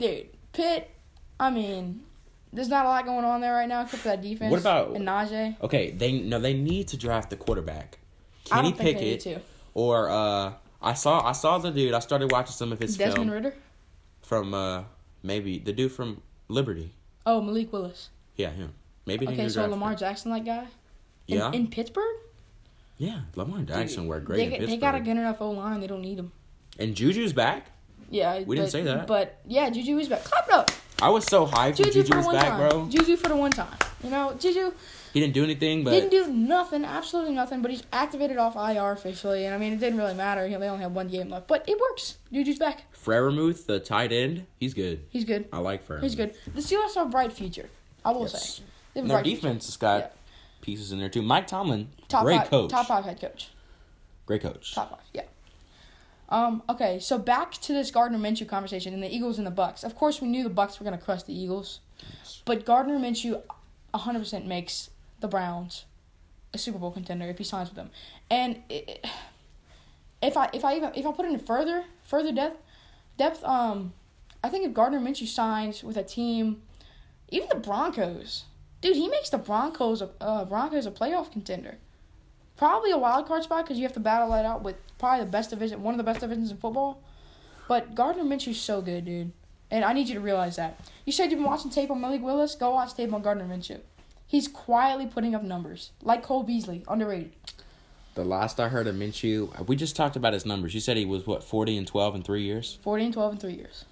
Speaker 1: Dude, Pitt, I mean, there's not a lot going on there right now except for that defense.
Speaker 2: What about-
Speaker 1: and Najee?
Speaker 2: okay, they no, they need to draft the quarterback.
Speaker 1: I
Speaker 2: Kenny
Speaker 1: don't think they need to.
Speaker 2: or uh, I saw I saw the dude. I started watching some of his
Speaker 1: Desmond
Speaker 2: film
Speaker 1: Ridder?
Speaker 2: from uh maybe the dude from Liberty.
Speaker 1: Oh, Malik Willis.
Speaker 2: Yeah, him. Maybe
Speaker 1: Okay, so Lamar
Speaker 2: him.
Speaker 1: Jackson, like guy? In,
Speaker 2: Yeah,
Speaker 1: in Pittsburgh?
Speaker 2: yeah. Lamar Jackson worked great
Speaker 1: They, they got a good enough O line. They don't need him.
Speaker 2: And Juju's back.
Speaker 1: Yeah,
Speaker 2: We didn't say that.
Speaker 1: But yeah, Juju is back. Clap it up.
Speaker 2: I was so hyped
Speaker 1: Juju
Speaker 2: Juju
Speaker 1: for the
Speaker 2: was
Speaker 1: one
Speaker 2: back,
Speaker 1: time.
Speaker 2: bro.
Speaker 1: Juju for the one time. You know, Juju
Speaker 2: He didn't do anything, but
Speaker 1: didn't do nothing, absolutely nothing. But he's activated off IR officially, and I mean, it didn't really matter. They only had one game left, but it works. Juju's back.
Speaker 2: Freiermuth, the tight end, he's good.
Speaker 1: He's good.
Speaker 2: I like Freiermuth.
Speaker 1: He's good. The Steelers have a bright future. I will
Speaker 2: Yes.
Speaker 1: say. They have a
Speaker 2: And their
Speaker 1: bright future.
Speaker 2: defense has got
Speaker 1: Yeah.
Speaker 2: pieces in there too. Mike Tomlin,
Speaker 1: Top
Speaker 2: great
Speaker 1: five,
Speaker 2: coach.
Speaker 1: Top five head coach.
Speaker 2: Great coach.
Speaker 1: Top five. Yeah. Um. Okay. So back to this Gardner Minshew conversation and the Eagles and the Bucks. Of course, we knew the Bucks were going to crush the Eagles, but Gardner Minshew, hundred percent makes the Browns a Super Bowl contender if he signs with them. And it, if I if I even if I put it in further further depth depth um, I think if Gardner Minshew signs with a team, even the Broncos, dude, he makes the Broncos a uh, Broncos a playoff contender. Probably a wild card spot because you have to battle that out with probably the best division, one of the best divisions in football. But Gardner Minshew's so good, dude, and I need you to realize that. You said you've been watching tape on Malik Willis. Go watch tape on Gardner Minshew. He's quietly putting up numbers like Cole Beasley, underrated.
Speaker 2: The last I heard of Minshew, we just talked about his numbers. You said he was what forty and twelve in three years.
Speaker 1: Forty and twelve in three years.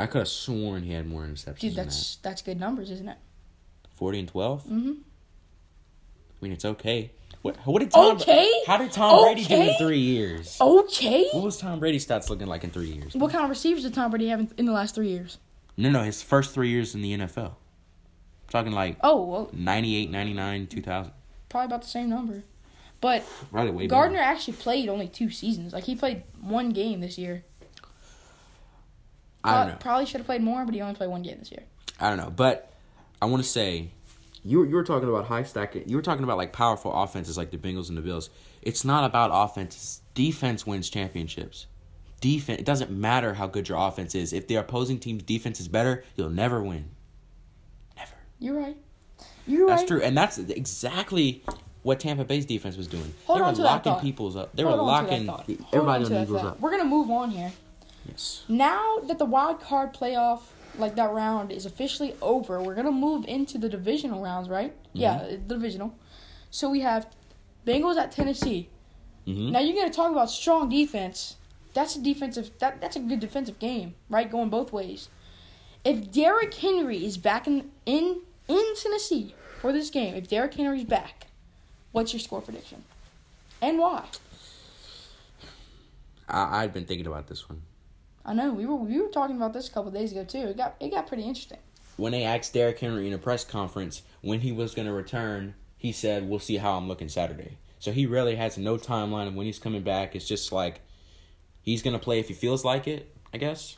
Speaker 2: I could have sworn he had more interceptions.
Speaker 1: Dude, that's that's good numbers, isn't it?
Speaker 2: forty and twelve.
Speaker 1: Mm-hmm.
Speaker 2: I mean, it's okay. What, what did Tom?
Speaker 1: Okay.
Speaker 2: How did Tom Brady do in three years?
Speaker 1: Okay.
Speaker 2: What was Tom Brady's stats looking like in three years?
Speaker 1: What kind of receivers did Tom Brady have in, in the last three years?
Speaker 2: No, no, his first three years in the NFL. I'm talking like
Speaker 1: Oh, well,
Speaker 2: 98, 99, 2000.
Speaker 1: probably about the same number. But
Speaker 2: Probably way
Speaker 1: Gardner actually played only two seasons. Like he played one game this year.
Speaker 2: I don't know.
Speaker 1: Probably should have played more, but he only played one game this year.
Speaker 2: I don't know, but I want to say you were, you were talking about high stack. You were talking about like powerful offenses like the Bengals and the Bills. It's not about offenses. Defense wins championships. Defense. It doesn't matter how good your offense is. If the opposing team's defense is better, you'll never win. Never.
Speaker 1: You're right. You're right.
Speaker 2: That's
Speaker 1: right.
Speaker 2: true, and that's exactly what Tampa Bay's defense was doing.
Speaker 1: Hold
Speaker 2: they were
Speaker 1: on to that
Speaker 2: locking people's up. They
Speaker 1: Hold
Speaker 2: were
Speaker 1: on to that
Speaker 2: locking everybody
Speaker 1: on
Speaker 2: on the Eagles up.
Speaker 1: We're gonna move on here.
Speaker 2: Yes.
Speaker 1: Now that the wild card playoff, like that round, is officially over, we're gonna move into the divisional rounds, right? Yeah,
Speaker 2: Mm-hmm.
Speaker 1: the divisional. So we have Bengals at Tennessee.
Speaker 2: hmm
Speaker 1: Now you're gonna talk about strong defense. That's a defensive. That that's a good defensive game, right? Going both ways. If Derrick Henry is back in in in Tennessee for this game, if Derrick Henry's back, what's your score prediction, and why?
Speaker 2: I, I'd been thinking about this one.
Speaker 1: I know we were we were talking about this a couple days ago too. It got it got pretty interesting.
Speaker 2: when they asked Derrick Henry in a press conference when he was going to return, he said, "We'll see how I'm looking Saturday." So he really has no timeline of when he's coming back. It's just like He's gonna play if he feels like it. I guess.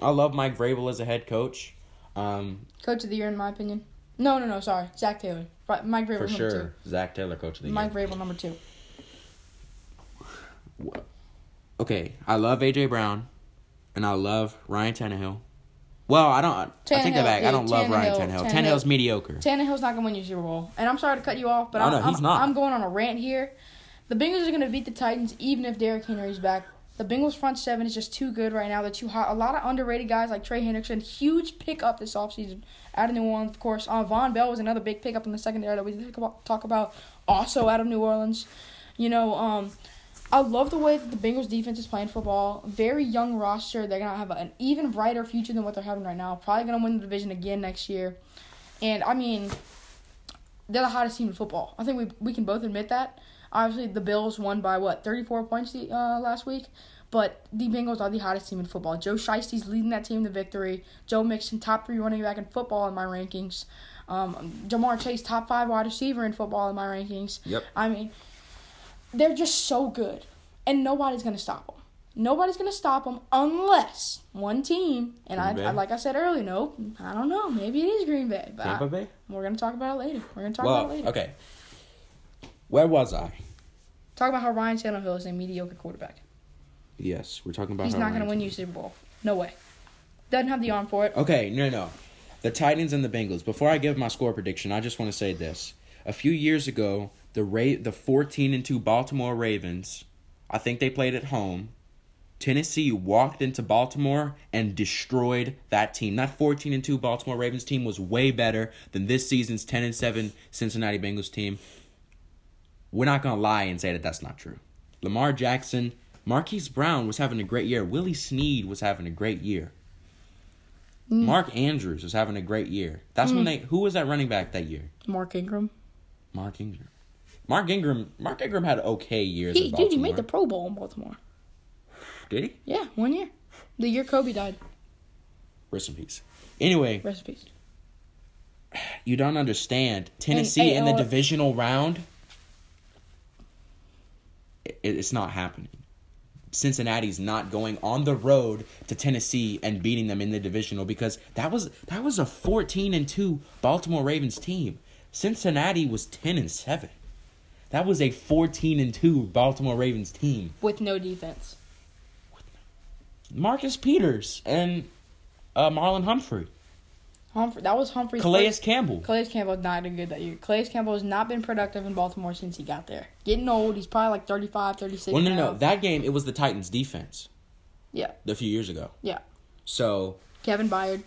Speaker 2: I love Mike Vrabel as a head coach. Um,
Speaker 1: Coach of the year, in my opinion. No, no, no. Sorry, Zac Taylor. Mike Vrabel
Speaker 2: for
Speaker 1: number
Speaker 2: sure, Zac Taylor, coach of the
Speaker 1: two.
Speaker 2: year.
Speaker 1: Mike Vrabel number two.
Speaker 2: Okay, I love AJ Brown, and I love Ryan Tannehill. Well, I don't. I take that back.
Speaker 1: yeah,
Speaker 2: I don't love Ryan
Speaker 1: Tannehill,
Speaker 2: Tannehill.
Speaker 1: Tannehill.
Speaker 2: Tannehill's mediocre.
Speaker 1: Tannehill's not gonna win your Super Bowl, and I'm sorry to cut you off, but
Speaker 2: Oh,
Speaker 1: I'm,
Speaker 2: no,
Speaker 1: I'm,
Speaker 2: not.
Speaker 1: I'm going on a rant here. The Bengals are gonna beat the Titans even if Derrick Henry's back. The Bengals front seven is just too good right now. They're too hot. A lot of underrated guys like Trey Hendrickson, huge pickup this offseason out of New Orleans, of course. Uh, Vonn Bell was another big pickup in the secondary that we talk about also out of New Orleans. You know, um, I love the way that the Bengals defense is playing football. Very young roster. They're gonna have an even brighter future than what they're having right now. Probably gonna win the division again next year. And I mean, they're the hottest team in football. I think we we can both admit that. Obviously, the Bills won by what thirty four points the, uh, last week, but the Bengals are the hottest team in football. Joe Shiesty's leading that team to victory. Joe Mixon, top three running back in football in my rankings. Um, Ja'Marr Chase, top five wide receiver in football in my rankings.
Speaker 2: Yep.
Speaker 1: I mean, they're just so good, and nobody's gonna stop them. Nobody's gonna stop them unless one team, and I, I like I said earlier, nope, I don't know, maybe it is Green Bay, but I-
Speaker 2: Tampa Bay.
Speaker 1: we're gonna talk about it later. We're gonna talk about it later.
Speaker 2: okay. Where was I?
Speaker 1: Talk about how Ryan Tannehill is a mediocre quarterback.
Speaker 2: Yes, we're talking about.
Speaker 1: He's not gonna win you Super Bowl. No way. Doesn't have the arm for it.
Speaker 2: Okay, no, no. The Titans and the Bengals. Before I give my score prediction, I just want to say this. A few years ago, the Ra- the 14 and 2 Baltimore Ravens, I think they played at home. Tennessee walked into Baltimore and destroyed that team. That 14 and 2 Baltimore Ravens team was way better than this season's 10 and 7 Cincinnati Bengals team. We're not going to lie and say that that's not true. Lamar Jackson, Marquise Brown was having a great year. Willie Snead was having a great year. Mm. Mark Andrews was having a great year. That's when mm. they who was that running back that year?
Speaker 1: Mark Ingram.
Speaker 2: Mark Ingram. Mark Ingram. Mark Ingram had okay years.
Speaker 1: He, dude, he made the Pro Bowl in Baltimore.
Speaker 2: Did he?
Speaker 1: Yeah, one year. The year Kobe died.
Speaker 2: Rest in peace. Anyway,
Speaker 1: rest in peace.
Speaker 2: you don't understand. Tennessee
Speaker 1: hey,
Speaker 2: in the divisional round. It, it's not happening. Cincinnati's not going on the road to Tennessee and beating them in the divisional because that was that was a 14 and 2 Baltimore Ravens team. Cincinnati was 10 and 7. That was a 14 and 2 Baltimore Ravens team.
Speaker 1: With no defense.
Speaker 2: Marcus Peters and uh, Marlon Humphrey,
Speaker 1: Humphrey, that was Humphrey's
Speaker 2: Calais
Speaker 1: first-
Speaker 2: Campbell.
Speaker 1: Calais Campbell not doing good that year. Calais Campbell has not been productive in Baltimore since he got there. Getting old. He's probably like 35, 36
Speaker 2: Well, no,
Speaker 1: now.
Speaker 2: no, that game it was the Titans defense
Speaker 1: Yeah,
Speaker 2: a few years ago.
Speaker 1: yeah.
Speaker 2: So,
Speaker 1: Kevin Byard.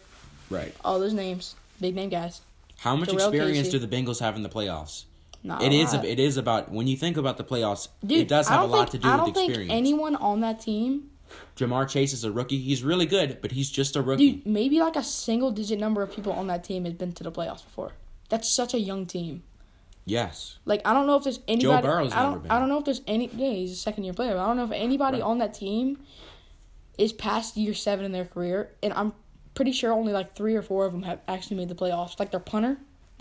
Speaker 2: right.
Speaker 1: All those names. Big name guys.
Speaker 2: How much
Speaker 1: Darrell
Speaker 2: experience
Speaker 1: Casey.
Speaker 2: do the Bengals have in the playoffs?
Speaker 1: Not
Speaker 2: It is. It is about when you think about the playoffs.
Speaker 1: Dude,
Speaker 2: it does have a lot
Speaker 1: think,
Speaker 2: to do
Speaker 1: I
Speaker 2: with
Speaker 1: don't think
Speaker 2: experience.
Speaker 1: anyone on that team,
Speaker 2: Ja'Marr Chase is a rookie. He's really good, but he's just a rookie.
Speaker 1: dude, maybe like a single digit number of people on that team has been to the playoffs before. That's such a young team.
Speaker 2: yes.
Speaker 1: Like I don't know if there's anybody.
Speaker 2: Burrow's
Speaker 1: I don't.
Speaker 2: been.
Speaker 1: I don't know if there's any. Yeah, he's a second year player. but I don't know if anybody
Speaker 2: Right.
Speaker 1: on that team is past year seven in their career, and I'm pretty sure only like three or four of them have actually made the playoffs. Like their punter.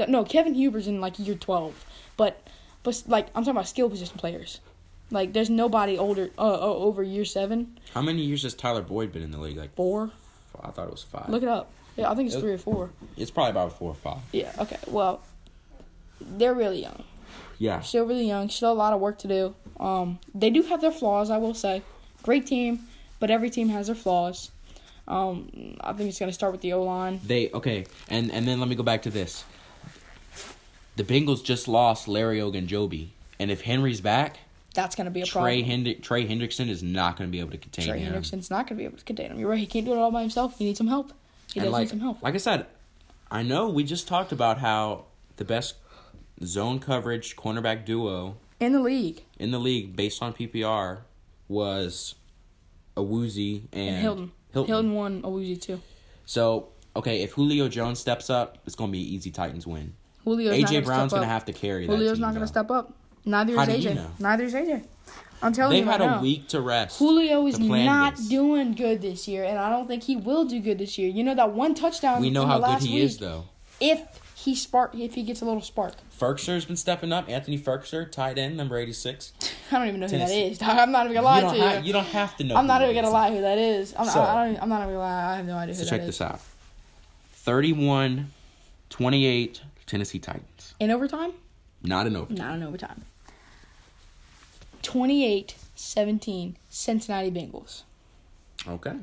Speaker 1: No, Kevin Huber's in like year twelve, but but like I'm talking about skill position players. Like there's nobody older uh, uh, over year seven,
Speaker 2: How many years has Tyler Boyd been in the league? Like,
Speaker 1: four.
Speaker 2: I thought it was five.
Speaker 1: Look it up. Yeah, I think it's
Speaker 2: It-
Speaker 1: three or four.
Speaker 2: it's probably about four or five.
Speaker 1: Yeah. Okay. Well, they're really young.
Speaker 2: Yeah.
Speaker 1: Still really young. Still a lot of work to do. Um, they do have their flaws, I will say. Great team, but every team has their flaws. Um, I think it's gonna start with the O line.
Speaker 2: They okay, and and then let me go back to this. The Bengals just lost Larry Ogunjobi, and if Henry's back,
Speaker 1: That's gonna be a
Speaker 2: Trey
Speaker 1: problem.
Speaker 2: Hend- Trey Hendrickson is not going to be able to contain
Speaker 1: Trey
Speaker 2: him.
Speaker 1: Trey Hendrickson's not gonna be able to contain him. You're right. He can't do it all by himself. He needs some help. He
Speaker 2: and
Speaker 1: does
Speaker 2: like,
Speaker 1: need some help.
Speaker 2: like I said, I know we just talked about how the best zone coverage cornerback duo
Speaker 1: In the league,
Speaker 2: in the league, based on PPR, was Awuzie and,
Speaker 1: and Hilton. Hilton won a Woozy too.
Speaker 2: So okay, if Julio Jones steps up, it's going to be an easy Titans win.
Speaker 1: Julio's
Speaker 2: AJ Brown's going to
Speaker 1: up.
Speaker 2: have to carry that.
Speaker 1: Julio's not gonna step up. Neither
Speaker 2: How
Speaker 1: is AJ.
Speaker 2: you know?
Speaker 1: Neither is AJ. I'm telling
Speaker 2: They've
Speaker 1: you right
Speaker 2: had
Speaker 1: now.
Speaker 2: a week to rest.
Speaker 1: Julio is not
Speaker 2: this.
Speaker 1: doing good this year, and I don't think he will do good this year. You know that one touchdown.
Speaker 2: We know how good he
Speaker 1: week,
Speaker 2: is, though.
Speaker 1: If he spark, if he gets a little spark,
Speaker 2: Firkser's been stepping up. Anthony Firkser, tight end, number eighty-six.
Speaker 1: I don't even know who that
Speaker 2: Tennessee.
Speaker 1: is. I'm not even gonna lie
Speaker 2: you,
Speaker 1: to you.
Speaker 2: you don't have to know.
Speaker 1: I'm not even gonna lie who that is. I'm,
Speaker 2: So-
Speaker 1: I, I don't, I'm not even gonna lie. I have no idea
Speaker 2: So
Speaker 1: that
Speaker 2: check
Speaker 1: is.
Speaker 2: this out. 31 28 Tennessee Titans.
Speaker 1: In overtime?
Speaker 2: Not in overtime.
Speaker 1: Not in overtime. 28-17 Cincinnati Bengals.
Speaker 2: Okay.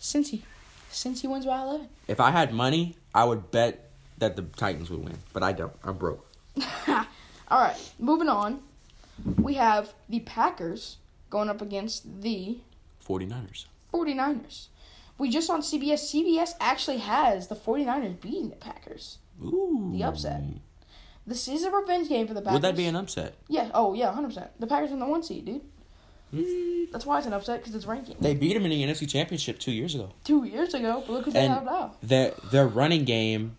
Speaker 1: Cincy. Cincy wins by 11.
Speaker 2: If I had money, I would bet that the Titans would win, but I don't. I'm broke.
Speaker 1: All right, moving on. We have the Packers going up against the
Speaker 2: 49ers.
Speaker 1: 49ers. We just on CBS. CBS actually has the 49ers beating the Packers.
Speaker 2: Ooh.
Speaker 1: The upset. This is a revenge game for the Packers.
Speaker 2: Would that be an upset?
Speaker 1: Yeah. Oh, yeah, 100%. The Packers are in the one seed, dude. Hmm. That's why it's an upset because it's ranking.
Speaker 2: They beat them in the NFC Championship two years ago.
Speaker 1: Two years ago, but look who they
Speaker 2: And
Speaker 1: have now.
Speaker 2: their their running game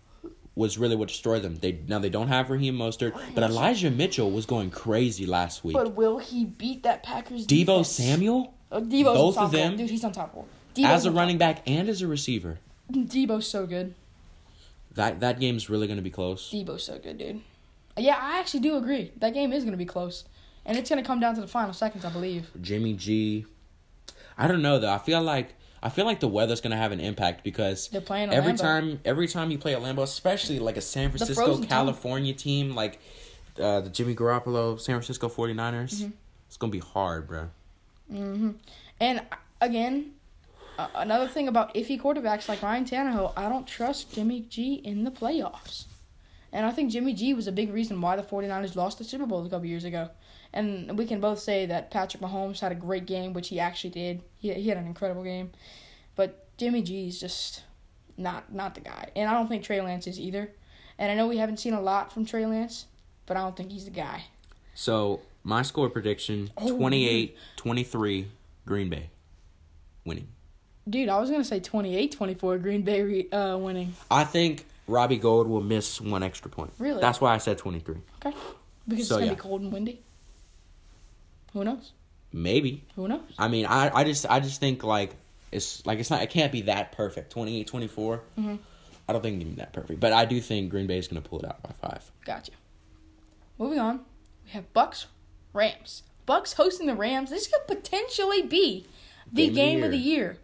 Speaker 2: was really what destroyed them. They now they don't have Raheem Mostert, but Elijah Mitchell was going crazy last week.
Speaker 1: But will he beat that Packers
Speaker 2: Deebo
Speaker 1: defense?
Speaker 2: Samuel uh,
Speaker 1: Oh, Deebo's
Speaker 2: both of them,
Speaker 1: Dude, he's on top of Deebo's
Speaker 2: as a running back and as a receiver.
Speaker 1: Deebo's so good.
Speaker 2: That that game's really going to be close.
Speaker 1: Deebo's so good, dude. Yeah, I actually do agree. That game is going to be close. And it's going to come down to the final seconds, I believe.
Speaker 2: Jimmy G. I don't know though. I feel like I feel like the weather's gonna have an impact because
Speaker 1: They're playing
Speaker 2: every
Speaker 1: Lambeau.
Speaker 2: time every time you play at Lambeau, especially like a San Francisco. California team like uh, the Jimmy Garoppolo San Francisco 49ers,
Speaker 1: Mm-hmm.
Speaker 2: it's gonna be hard, bro.
Speaker 1: Mhm, And again, uh, another thing about iffy quarterbacks like Ryan Tannehill, I don't trust Jimmy G in the playoffs. And I think Jimmy G was a big reason why the 49ers lost the Super Bowl a couple years ago. And we can both say that Patrick Mahomes had a great game, which he actually did. He, he had an incredible game. But Jimmy G is just not not the guy. And I don't think Trey Lance is either. And I know we haven't seen a lot from Trey Lance, but I don't think he's the guy.
Speaker 2: So my score prediction:
Speaker 1: Oh,
Speaker 2: 28-23 Green Bay, winning.
Speaker 1: Dude, I was going to say 28-24 Green Bay re- uh, winning.
Speaker 2: I think Robbie Gould will miss one extra point.
Speaker 1: Really?
Speaker 2: That's why I said twenty three.
Speaker 1: Okay. Because
Speaker 2: So,
Speaker 1: it's gonna
Speaker 2: yeah.
Speaker 1: be cold and windy. Who knows?
Speaker 2: Maybe.
Speaker 1: Who knows?
Speaker 2: I mean, I, I just I just think like it's like it's not it can't be that perfect. 28 24.
Speaker 1: Mhm.
Speaker 2: I don't think it can be that perfect, but I do think Green Bay is going to pull it out by 5.
Speaker 1: Gotcha. Moving on, we have Bucks, Rams. Bucks hosting the Rams. This could potentially be the
Speaker 2: Game
Speaker 1: game,
Speaker 2: of the
Speaker 1: of the year.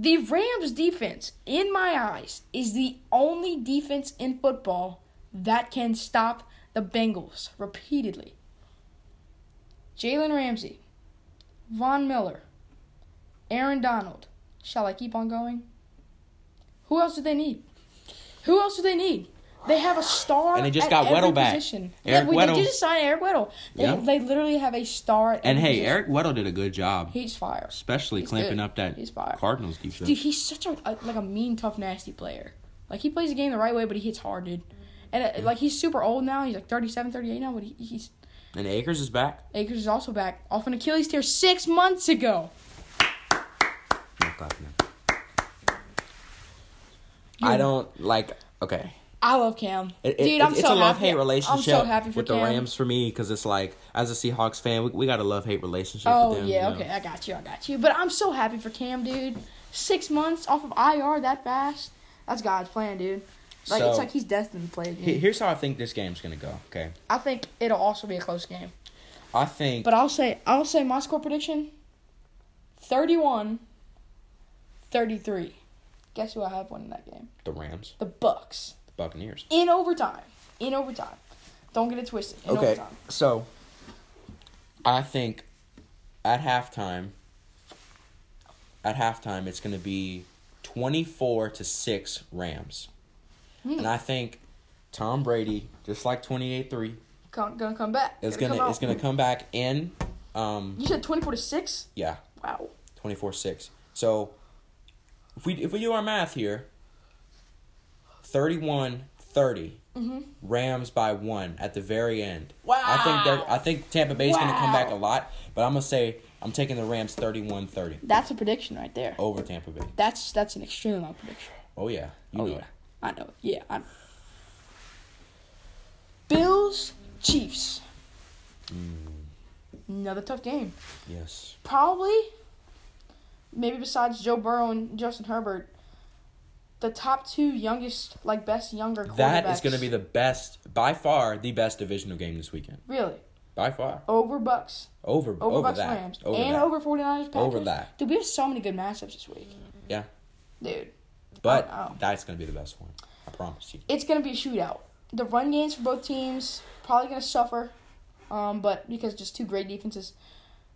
Speaker 1: The Rams defense, in my eyes, is the only defense in football that can stop the Bengals repeatedly. Jalen Ramsey, Von Miller, Aaron Donald. Shall I keep on going? Who else do they need? Who else do they need? They have a star
Speaker 2: And they just
Speaker 1: at
Speaker 2: got Weddle back.
Speaker 1: position.
Speaker 2: Eric
Speaker 1: yeah, we,
Speaker 2: Weddle.
Speaker 1: they just signed Eric Weddle. They,
Speaker 2: Yeah.
Speaker 1: they literally have a star. At
Speaker 2: And hey,
Speaker 1: position.
Speaker 2: Eric Weddle did a good job,
Speaker 1: he's fire.
Speaker 2: especially
Speaker 1: He's
Speaker 2: clamping
Speaker 1: good.
Speaker 2: up that
Speaker 1: He's fire.
Speaker 2: Cardinals defense.
Speaker 1: Dude, he's such a, a like a mean, tough, nasty player. Like he plays the game the right way, but he hits hard, dude. And uh, like he's super old now. He's like 37, 38 now, but he, he's
Speaker 2: and Akers is back.
Speaker 1: Akers is also back off an Achilles tear six months ago.
Speaker 2: No now. I don't like. Okay,
Speaker 1: I love Cam,
Speaker 2: It, it-
Speaker 1: dude. I'm
Speaker 2: it's
Speaker 1: so
Speaker 2: a love
Speaker 1: happy.
Speaker 2: hate relationship
Speaker 1: I'm so happy for
Speaker 2: with the Rams for me because it's like as a Seahawks fan, we, we got a love hate relationship.
Speaker 1: Oh
Speaker 2: with them,
Speaker 1: yeah,
Speaker 2: you know?
Speaker 1: okay, I got you, I got you. But I'm so happy for Cam, dude. Six months off of IR that fast. That's God's plan, dude. Like it's like he's destined to play.
Speaker 2: He- Here's how I think this game's gonna go. Okay,
Speaker 1: I think it'll also be a close game.
Speaker 2: I think
Speaker 1: But I'll say I'll say my score prediction 31 33. Guess who I have winning that game?
Speaker 2: the Rams,
Speaker 1: The Bucks.
Speaker 2: The Buccaneers.
Speaker 1: In overtime. In overtime. Don't get it twisted. In
Speaker 2: Okay,
Speaker 1: overtime.
Speaker 2: so I think at halftime, at halftime, it's going to be twenty-four to six Rams,
Speaker 1: Hmm.
Speaker 2: and I think Tom Brady, just like twenty-eight three,
Speaker 1: Come, gonna come back.
Speaker 2: is
Speaker 1: come
Speaker 2: gonna
Speaker 1: out.
Speaker 2: is gonna come back in. Um,
Speaker 1: You said 24 to 6?
Speaker 2: yeah,
Speaker 1: Wow.
Speaker 2: 24-6. So if we if we do our math here, 31-30,
Speaker 1: Mm-hmm.
Speaker 2: Rams by one at the very end.
Speaker 1: Wow.
Speaker 2: I think they're I think Tampa Bay's going to come back a lot, but I'm going to say I'm taking the Rams 31-30
Speaker 1: That's a prediction right there.
Speaker 2: over Tampa Bay.
Speaker 1: That's that's an extremely long prediction.
Speaker 2: Oh yeah, you
Speaker 1: oh
Speaker 2: know
Speaker 1: yeah,
Speaker 2: it.
Speaker 1: I know. it. Yeah, I know. Bills Chiefs.
Speaker 2: Mm.
Speaker 1: Another tough game.
Speaker 2: Yes.
Speaker 1: Probably, maybe besides Joe Burrow and Justin Herbert, the top two youngest, like best younger quarterbacks.
Speaker 2: That is going to be the best by far the best divisional game this weekend.
Speaker 1: really.
Speaker 2: by far.
Speaker 1: Over Bucks.
Speaker 2: Over
Speaker 1: Over,
Speaker 2: over,
Speaker 1: Bucks
Speaker 2: that.
Speaker 1: Rams.
Speaker 2: Over
Speaker 1: and
Speaker 2: that.
Speaker 1: over 49ers Packers.
Speaker 2: Over that.
Speaker 1: Dude, we have so many good matchups this week.
Speaker 2: Yeah.
Speaker 1: Dude.
Speaker 2: But that's gonna be the best one. I promise you.
Speaker 1: It's going to be a shootout. The run games for both teams probably going to suffer, um, but because just two great defenses,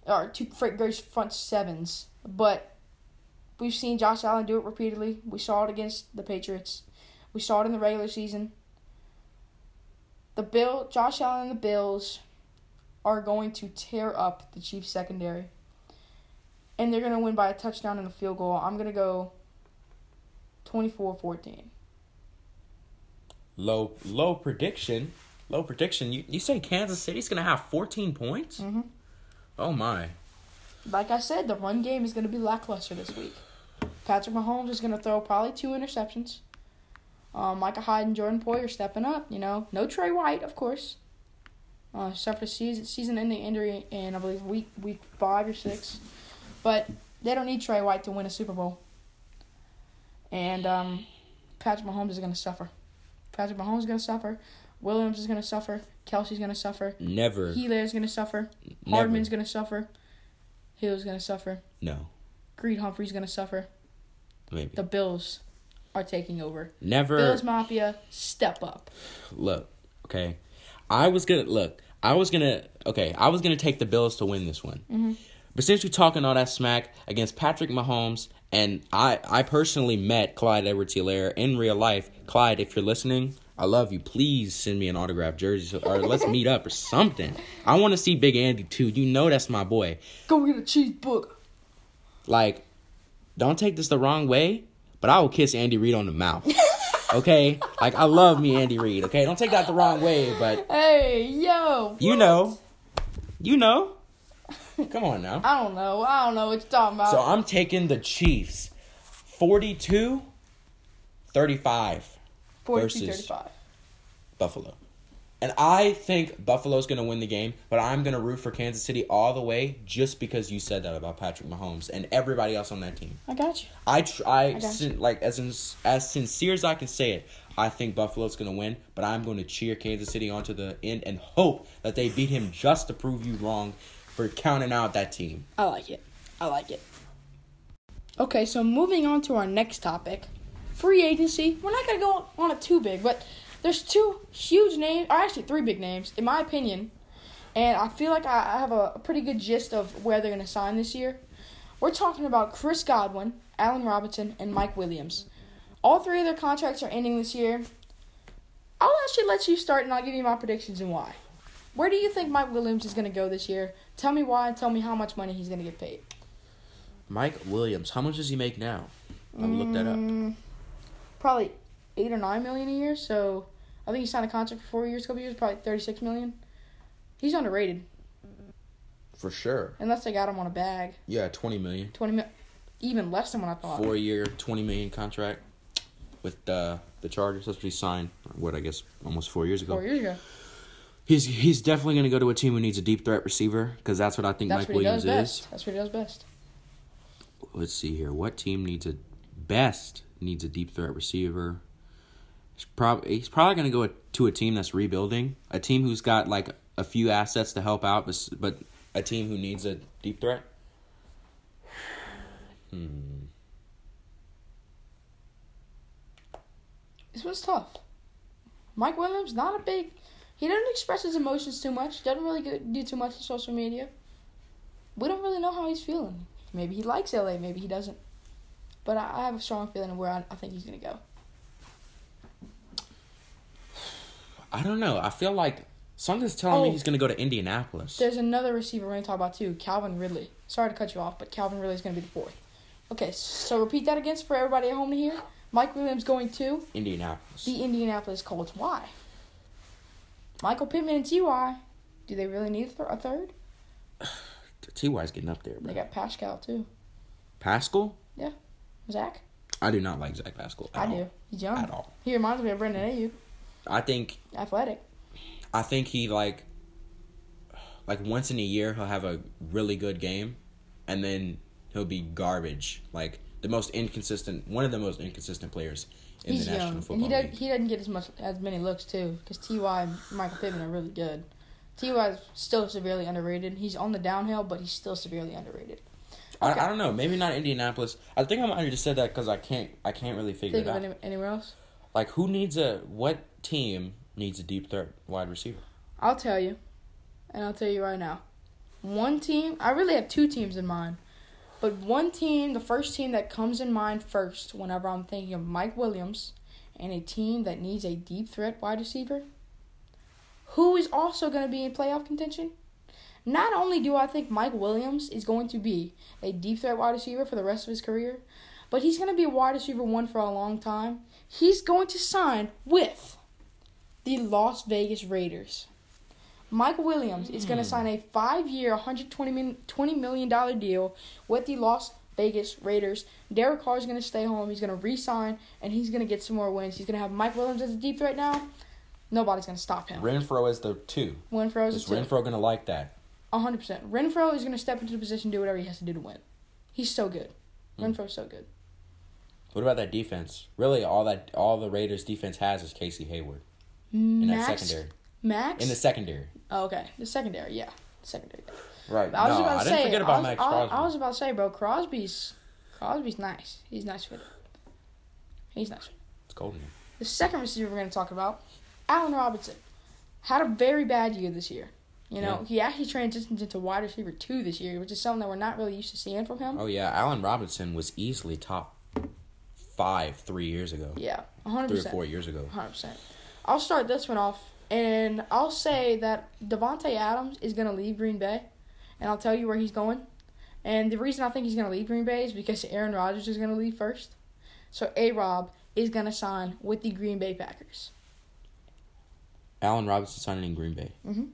Speaker 1: or two great front sevens. But we've seen Josh Allen do it repeatedly. We saw it against the Patriots. We saw it in the regular season. The Bill, Josh Allen and the Bills are going to tear up the Chiefs secondary. And they're going to win by a touchdown and a field goal. I'm going to go 24-14.
Speaker 2: Low low prediction. Low prediction. You you say Kansas City's gonna have fourteen points?
Speaker 1: Mhm.
Speaker 2: Oh my.
Speaker 1: Like I said, the run game is going to be lackluster this week. Patrick Mahomes is going to throw probably two interceptions. Um, Micah Hyde and Jordan Poyer stepping up. You know, no Trey White, of course. Uh, suffered a season season-ending injury in I believe week week five or six, but they don't need Trey White to win a Super Bowl. And um, Patrick Mahomes is going to suffer. Patrick Mahomes is going to suffer. Williams is going to suffer. Kelce's going to suffer.
Speaker 2: Never.
Speaker 1: Healy is going to suffer.
Speaker 2: never.
Speaker 1: Hardman's going to suffer. Hill's going to suffer.
Speaker 2: No.
Speaker 1: Creed Humphrey's to suffer.
Speaker 2: Maybe.
Speaker 1: The Bills are taking over.
Speaker 2: Never.
Speaker 1: Bills Mafia, step up.
Speaker 2: look, okay. I was gonna look. I was gonna okay. I was gonna take the Bills to win this one.
Speaker 1: Mm-hmm.
Speaker 2: But since you're talking all that smack against Patrick Mahomes, and I, I personally met Clyde Edwards-Helaire in real life. Clyde, if you're listening, I love you. Please send me an autographed jersey, so, or let's meet up or something. I want to see Big Andy too. You know that's my boy.
Speaker 1: Go get a cheeseburger.
Speaker 2: Like, don't take this the wrong way, but I will kiss Andy Reid on the mouth. Okay, like I love me Andy Reid. Okay, don't take that the wrong way, but
Speaker 1: Hey, yo.
Speaker 2: You know. You know. Come on now.
Speaker 1: I don't know. I don't know what you're talking about.
Speaker 2: So I'm taking the Chiefs 42 35
Speaker 1: 42
Speaker 2: versus-
Speaker 1: 35.
Speaker 2: Buffalo. And I think Buffalo's going to win the game, but I'm going to root for Kansas City all the way just because you said that about Patrick Mahomes and everybody else on that team.
Speaker 1: I got you.
Speaker 2: I tr- I,
Speaker 1: you.
Speaker 2: sin- like as in, as sincere as I can say it, I think Buffalo's going to win, but I'm going to cheer Kansas City onto the end and hope that they beat him just to prove you wrong for counting out that team.
Speaker 1: I like it. I like it. Okay, so moving on to our next topic free agency. We're not going to go on it too big, but there's two huge names, or actually three big names, in my opinion. And I feel like I have a, a pretty good gist of where they're going to sign this year. We're talking about Chris Godwin, Allen Robinson, and Mike Williams. All three of their contracts are ending this year. I'll actually let you start and I'll give you my predictions and why. Where do you think Mike Williams is going to go this year? Tell me why and tell me how much money he's going to get paid.
Speaker 2: Mike Williams, how much does he make now? I will look that up.
Speaker 1: Mm, Probably eight or nine million a year. So I think he signed a contract for four years, a couple years, probably thirty six million. He's underrated
Speaker 2: For sure.
Speaker 1: unless they got him on a bag.
Speaker 2: Yeah, 20 million.
Speaker 1: Twenty mil, even less than what I thought.
Speaker 2: Four year, 20 million contract with uh, the Chargers. That's what he signed, what I guess, almost four years ago.
Speaker 1: Four years ago.
Speaker 2: He's he's definitely going to go to a team who needs a deep threat receiver because that's what I think
Speaker 1: That's
Speaker 2: Mike Williams
Speaker 1: does best.
Speaker 2: is.
Speaker 1: That's what he does best.
Speaker 2: Let's see here. What team needs a best needs a deep threat receiver? He's probably he's probably going to go to a team that's rebuilding, a team who's got like a few assets to help out, but but a team who needs a deep threat. Hmm.
Speaker 1: This was tough. Mike Williams, not a big. He doesn't express his emotions too much. Doesn't really do too much on social media. We don't really know how he's feeling. Maybe he likes LA. Maybe he doesn't. But I, I have a strong feeling of where I, I think he's gonna go.
Speaker 2: I don't know. I feel like something's telling me
Speaker 1: Oh.
Speaker 2: he's going to go to Indianapolis.
Speaker 1: There's another receiver we're gonna talk about too, Calvin Ridley. Sorry to cut you off, but Calvin Ridley is gonna be the fourth. Okay, so repeat that again for everybody at home to hear. Mike Williams going to
Speaker 2: Indianapolis.
Speaker 1: the Indianapolis Colts. Why? Michael Pittman and Ty. Do they really need a third?
Speaker 2: Ty.'s getting up there, bro.
Speaker 1: They got Pascal too.
Speaker 2: Pascal?
Speaker 1: Zach,
Speaker 2: I do not like Zach Pascal. At
Speaker 1: I
Speaker 2: all.
Speaker 1: do. He's young.
Speaker 2: At all.
Speaker 1: He reminds me of Brandon Aiyuk.
Speaker 2: I think
Speaker 1: Athletic.
Speaker 2: I think he like like once in a year he'll have a really good game and then he'll be garbage. Like the most inconsistent one of the most inconsistent players in
Speaker 1: He's
Speaker 2: the National
Speaker 1: young,
Speaker 2: Football
Speaker 1: and he
Speaker 2: League.
Speaker 1: does, he doesn't get as much as many looks too, because Ty and Michael Pittman are really good. T.Y. is still severely underrated. He's on the downhill, but he's still severely underrated.
Speaker 2: I,
Speaker 1: Okay.
Speaker 2: I don't know. Maybe not Indianapolis. I think I might have just said that because I can't. I can't really figure
Speaker 1: Think
Speaker 2: it out.
Speaker 1: any, anywhere else?
Speaker 2: Like, who needs a what team needs a deep threat wide receiver?
Speaker 1: I'll tell you, and I'll tell you right now. One team, I really have two teams in mind, but one team, the first team that comes in mind first whenever I'm thinking of Mike Williams and a team that needs a deep threat wide receiver, who is also going to be in playoff contention. Not only do I think Mike Williams is going to be a deep threat wide receiver for the rest of his career, but he's going to be a wide receiver one for a long time. He's going to sign with the Las Vegas Raiders. Mike Williams is going to hmm. sign a five-year, $120 million, $20 million deal with the Las Vegas Raiders. Derek Carr is going to stay home. He's going to re-sign, and he's going to get some more wins. He's going to have Mike Williams as a deep threat now. Nobody's going to stop him.
Speaker 2: Renfrow is the two.
Speaker 1: Winfro is
Speaker 2: Is. Renfrow gonna like that?
Speaker 1: 100%. Renfrow is going to step into the position, do whatever he has to do to win. He's so good. Hmm. Renfrow's so good.
Speaker 2: What about that defense? Really, all that all the Raiders defense has is Casey Hayward in that secondary.
Speaker 1: Max?
Speaker 2: In the secondary,
Speaker 1: oh, okay. The secondary, yeah. Secondary.
Speaker 2: right?
Speaker 1: I was
Speaker 2: no,
Speaker 1: about to
Speaker 2: I didn't
Speaker 1: say,
Speaker 2: forget
Speaker 1: I was,
Speaker 2: Max
Speaker 1: I,
Speaker 2: Crosby.
Speaker 1: I was about to say, bro, Crosby's Crosby's nice. He's nice with it. He's nice.
Speaker 2: It's cold in here.
Speaker 1: The second receiver we're going to talk about, Allen Robinson, had a very bad year this year. You know,
Speaker 2: Yeah.
Speaker 1: he actually transitioned into wide receiver two this year, which is something that we're not really used to seeing from him.
Speaker 2: Oh yeah, Allen Robinson was easily top five three years ago,
Speaker 1: Yeah, 100%.
Speaker 2: three or four years ago.
Speaker 1: Hundred percent. I'll start this one off, and I'll say that Davante Adams is gonna leave Green Bay, and I'll tell you where he's going. And the reason I think he's gonna leave Green Bay is because Aaron Rodgers is gonna leave first. So A Rob is gonna sign with the Green Bay Packers.
Speaker 2: Allen Robinson signing in Green Bay. Mm-hmm.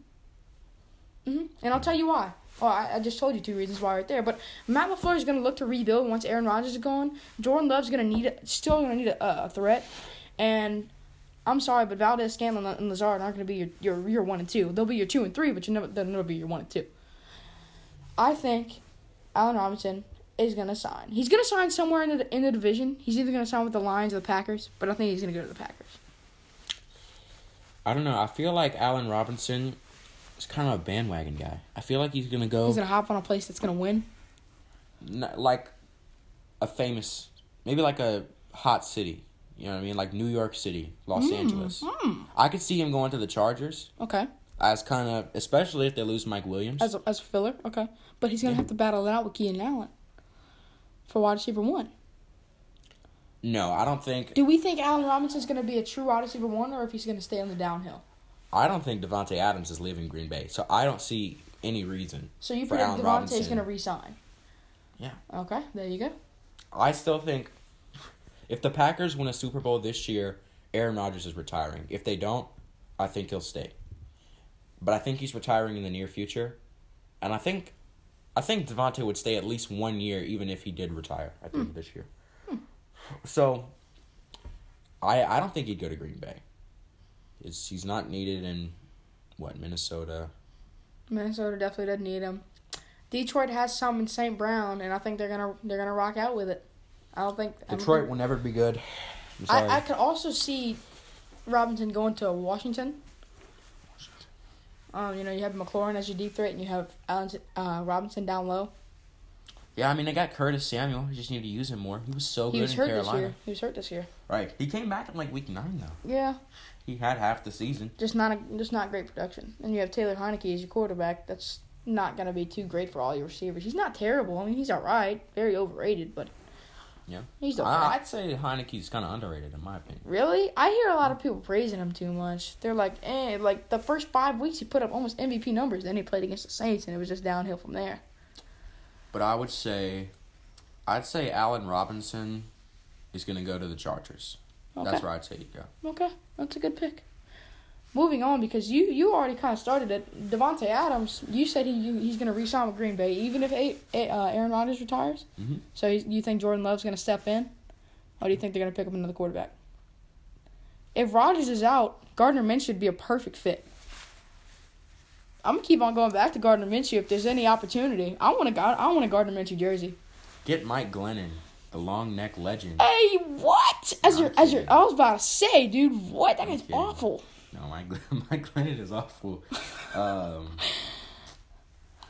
Speaker 1: Hmm And I'll tell you why. Well, I, I just told you two reasons why right there. But Matt LaFleur is going to look to rebuild once Aaron Rodgers is gone. Jordan Love's going to need it, still going to need a, a threat. And I'm sorry, but Valdes-Scantling, and Lazard aren't going to be your, your your one and two. They'll be your two and three, but you never they'll never be your one and two. I think Allen Robinson is going to sign. He's going to sign somewhere in the in the division. He's either going to sign with the Lions or the Packers, but I think he's going to go to the Packers.
Speaker 2: I don't know. I feel like Allen Robinson is kind of a bandwagon guy. I feel like he's gonna go
Speaker 1: He's to hop on a place that's going to win.
Speaker 2: n- like a famous, maybe like a hot city. You know what I mean? Like New York City, Los Angeles.
Speaker 1: Mm.
Speaker 2: I could see him going to the Chargers
Speaker 1: Okay.
Speaker 2: as kind of, especially if they lose Mike Williams.
Speaker 1: As a, as a filler, okay. But he's gonna have to battle it out with Keenan Allen for wide receiver one.
Speaker 2: no, I don't think.
Speaker 1: Do we think Allen Robinson's gonna be a true wide receiver one, or if he's gonna stay on the downhill?
Speaker 2: I don't think Davante Adams is leaving Green Bay, so I don't see any reason.
Speaker 1: So you predict
Speaker 2: Allen Davante's
Speaker 1: gonna resign?
Speaker 2: Yeah.
Speaker 1: Okay, there you go.
Speaker 2: I still think if the Packers win a Super Bowl this year, Aaron Rodgers is retiring. If they don't, I think he'll stay. But I think he's retiring in the near future, and I think, I think Davante would stay at least one year, even if he did retire at the end of hmm. this year. Hmm. So, I I don't think he'd go to Green Bay. Is he's not needed in what Minnesota?
Speaker 1: Minnesota definitely doesn't need him. Detroit has some in St. Brown, and I think they're gonna they're gonna rock out with it. I don't think don't
Speaker 2: Detroit will never be good.
Speaker 1: I, I could also see Robinson going to Washington. Um, you know, you have McLaurin as your deep threat, and you have Allen, uh, Robinson down low.
Speaker 2: Yeah, I mean they got Curtis Samuel. You just need to use him more. He was so
Speaker 1: he
Speaker 2: good
Speaker 1: was
Speaker 2: in
Speaker 1: hurt
Speaker 2: Carolina.
Speaker 1: this year. He was hurt this year.
Speaker 2: Right. He came back in like week nine though.
Speaker 1: Yeah,
Speaker 2: He had half the season.
Speaker 1: just not a, just not great production. And you have Taylor Heinicke as your quarterback. That's not gonna be too great for all your receivers. He's not terrible. I mean, he's all right. Very overrated, but
Speaker 2: Yeah.
Speaker 1: he's okay.
Speaker 2: I, I'd say Heinicke's kind of underrated in my opinion.
Speaker 1: Really? I hear a lot of people praising him too much. They're like, eh, like the first five weeks he put up almost MVP numbers. Then he played against the Saints, and it was just downhill from there.
Speaker 2: But I would say, I'd say Allen Robinson is going to go to the Chargers.
Speaker 1: Okay.
Speaker 2: That's where I'd say he'd go.
Speaker 1: Okay, that's a good pick. Moving on because you you already kind of started it. Davante Adams, you said he you, he's going to re-sign with Green Bay even if A, A, uh, Aaron Rodgers retires.
Speaker 2: Mhm.
Speaker 1: So you think Jordan Love's going to step in, or do you think they're going to pick up another quarterback? If Rodgers is out, Gardner Minshew would be a perfect fit. I'm gonna keep on going back to Gardner Minshew if there's any opportunity. I want to I want a Gardner Minshew jersey.
Speaker 2: Get Mike Glennon, the long neck legend.
Speaker 1: Hey, what? As
Speaker 2: No,
Speaker 1: your as your. I was about to say, dude, what? That
Speaker 2: I'm
Speaker 1: guy's
Speaker 2: kidding.
Speaker 1: awful.
Speaker 2: No, Mike Mike Glennon is awful. Um,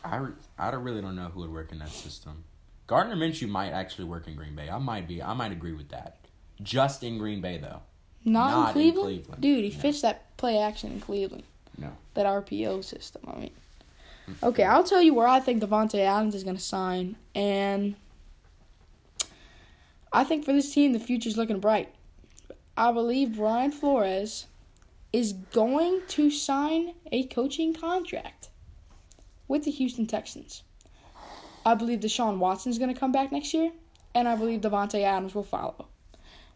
Speaker 2: I I really don't know who would work in that system. Gardner Minshew might actually work in Green Bay. I might be. I might agree with that. Just in Green Bay though.
Speaker 1: Not,
Speaker 2: Not
Speaker 1: in,
Speaker 2: in
Speaker 1: Cleveland?
Speaker 2: Cleveland.
Speaker 1: dude. He
Speaker 2: No.
Speaker 1: fits that play action in Cleveland.
Speaker 2: No.
Speaker 1: That RPO system. I mean, mm-hmm. okay, I'll tell you where I think Davante Adams is going to sign, and I think for this team the future's looking bright. I believe Brian Flores is going to sign a coaching contract with the Houston Texans. I believe Deshaun Watson is going to come back next year, and I believe Davante Adams will follow,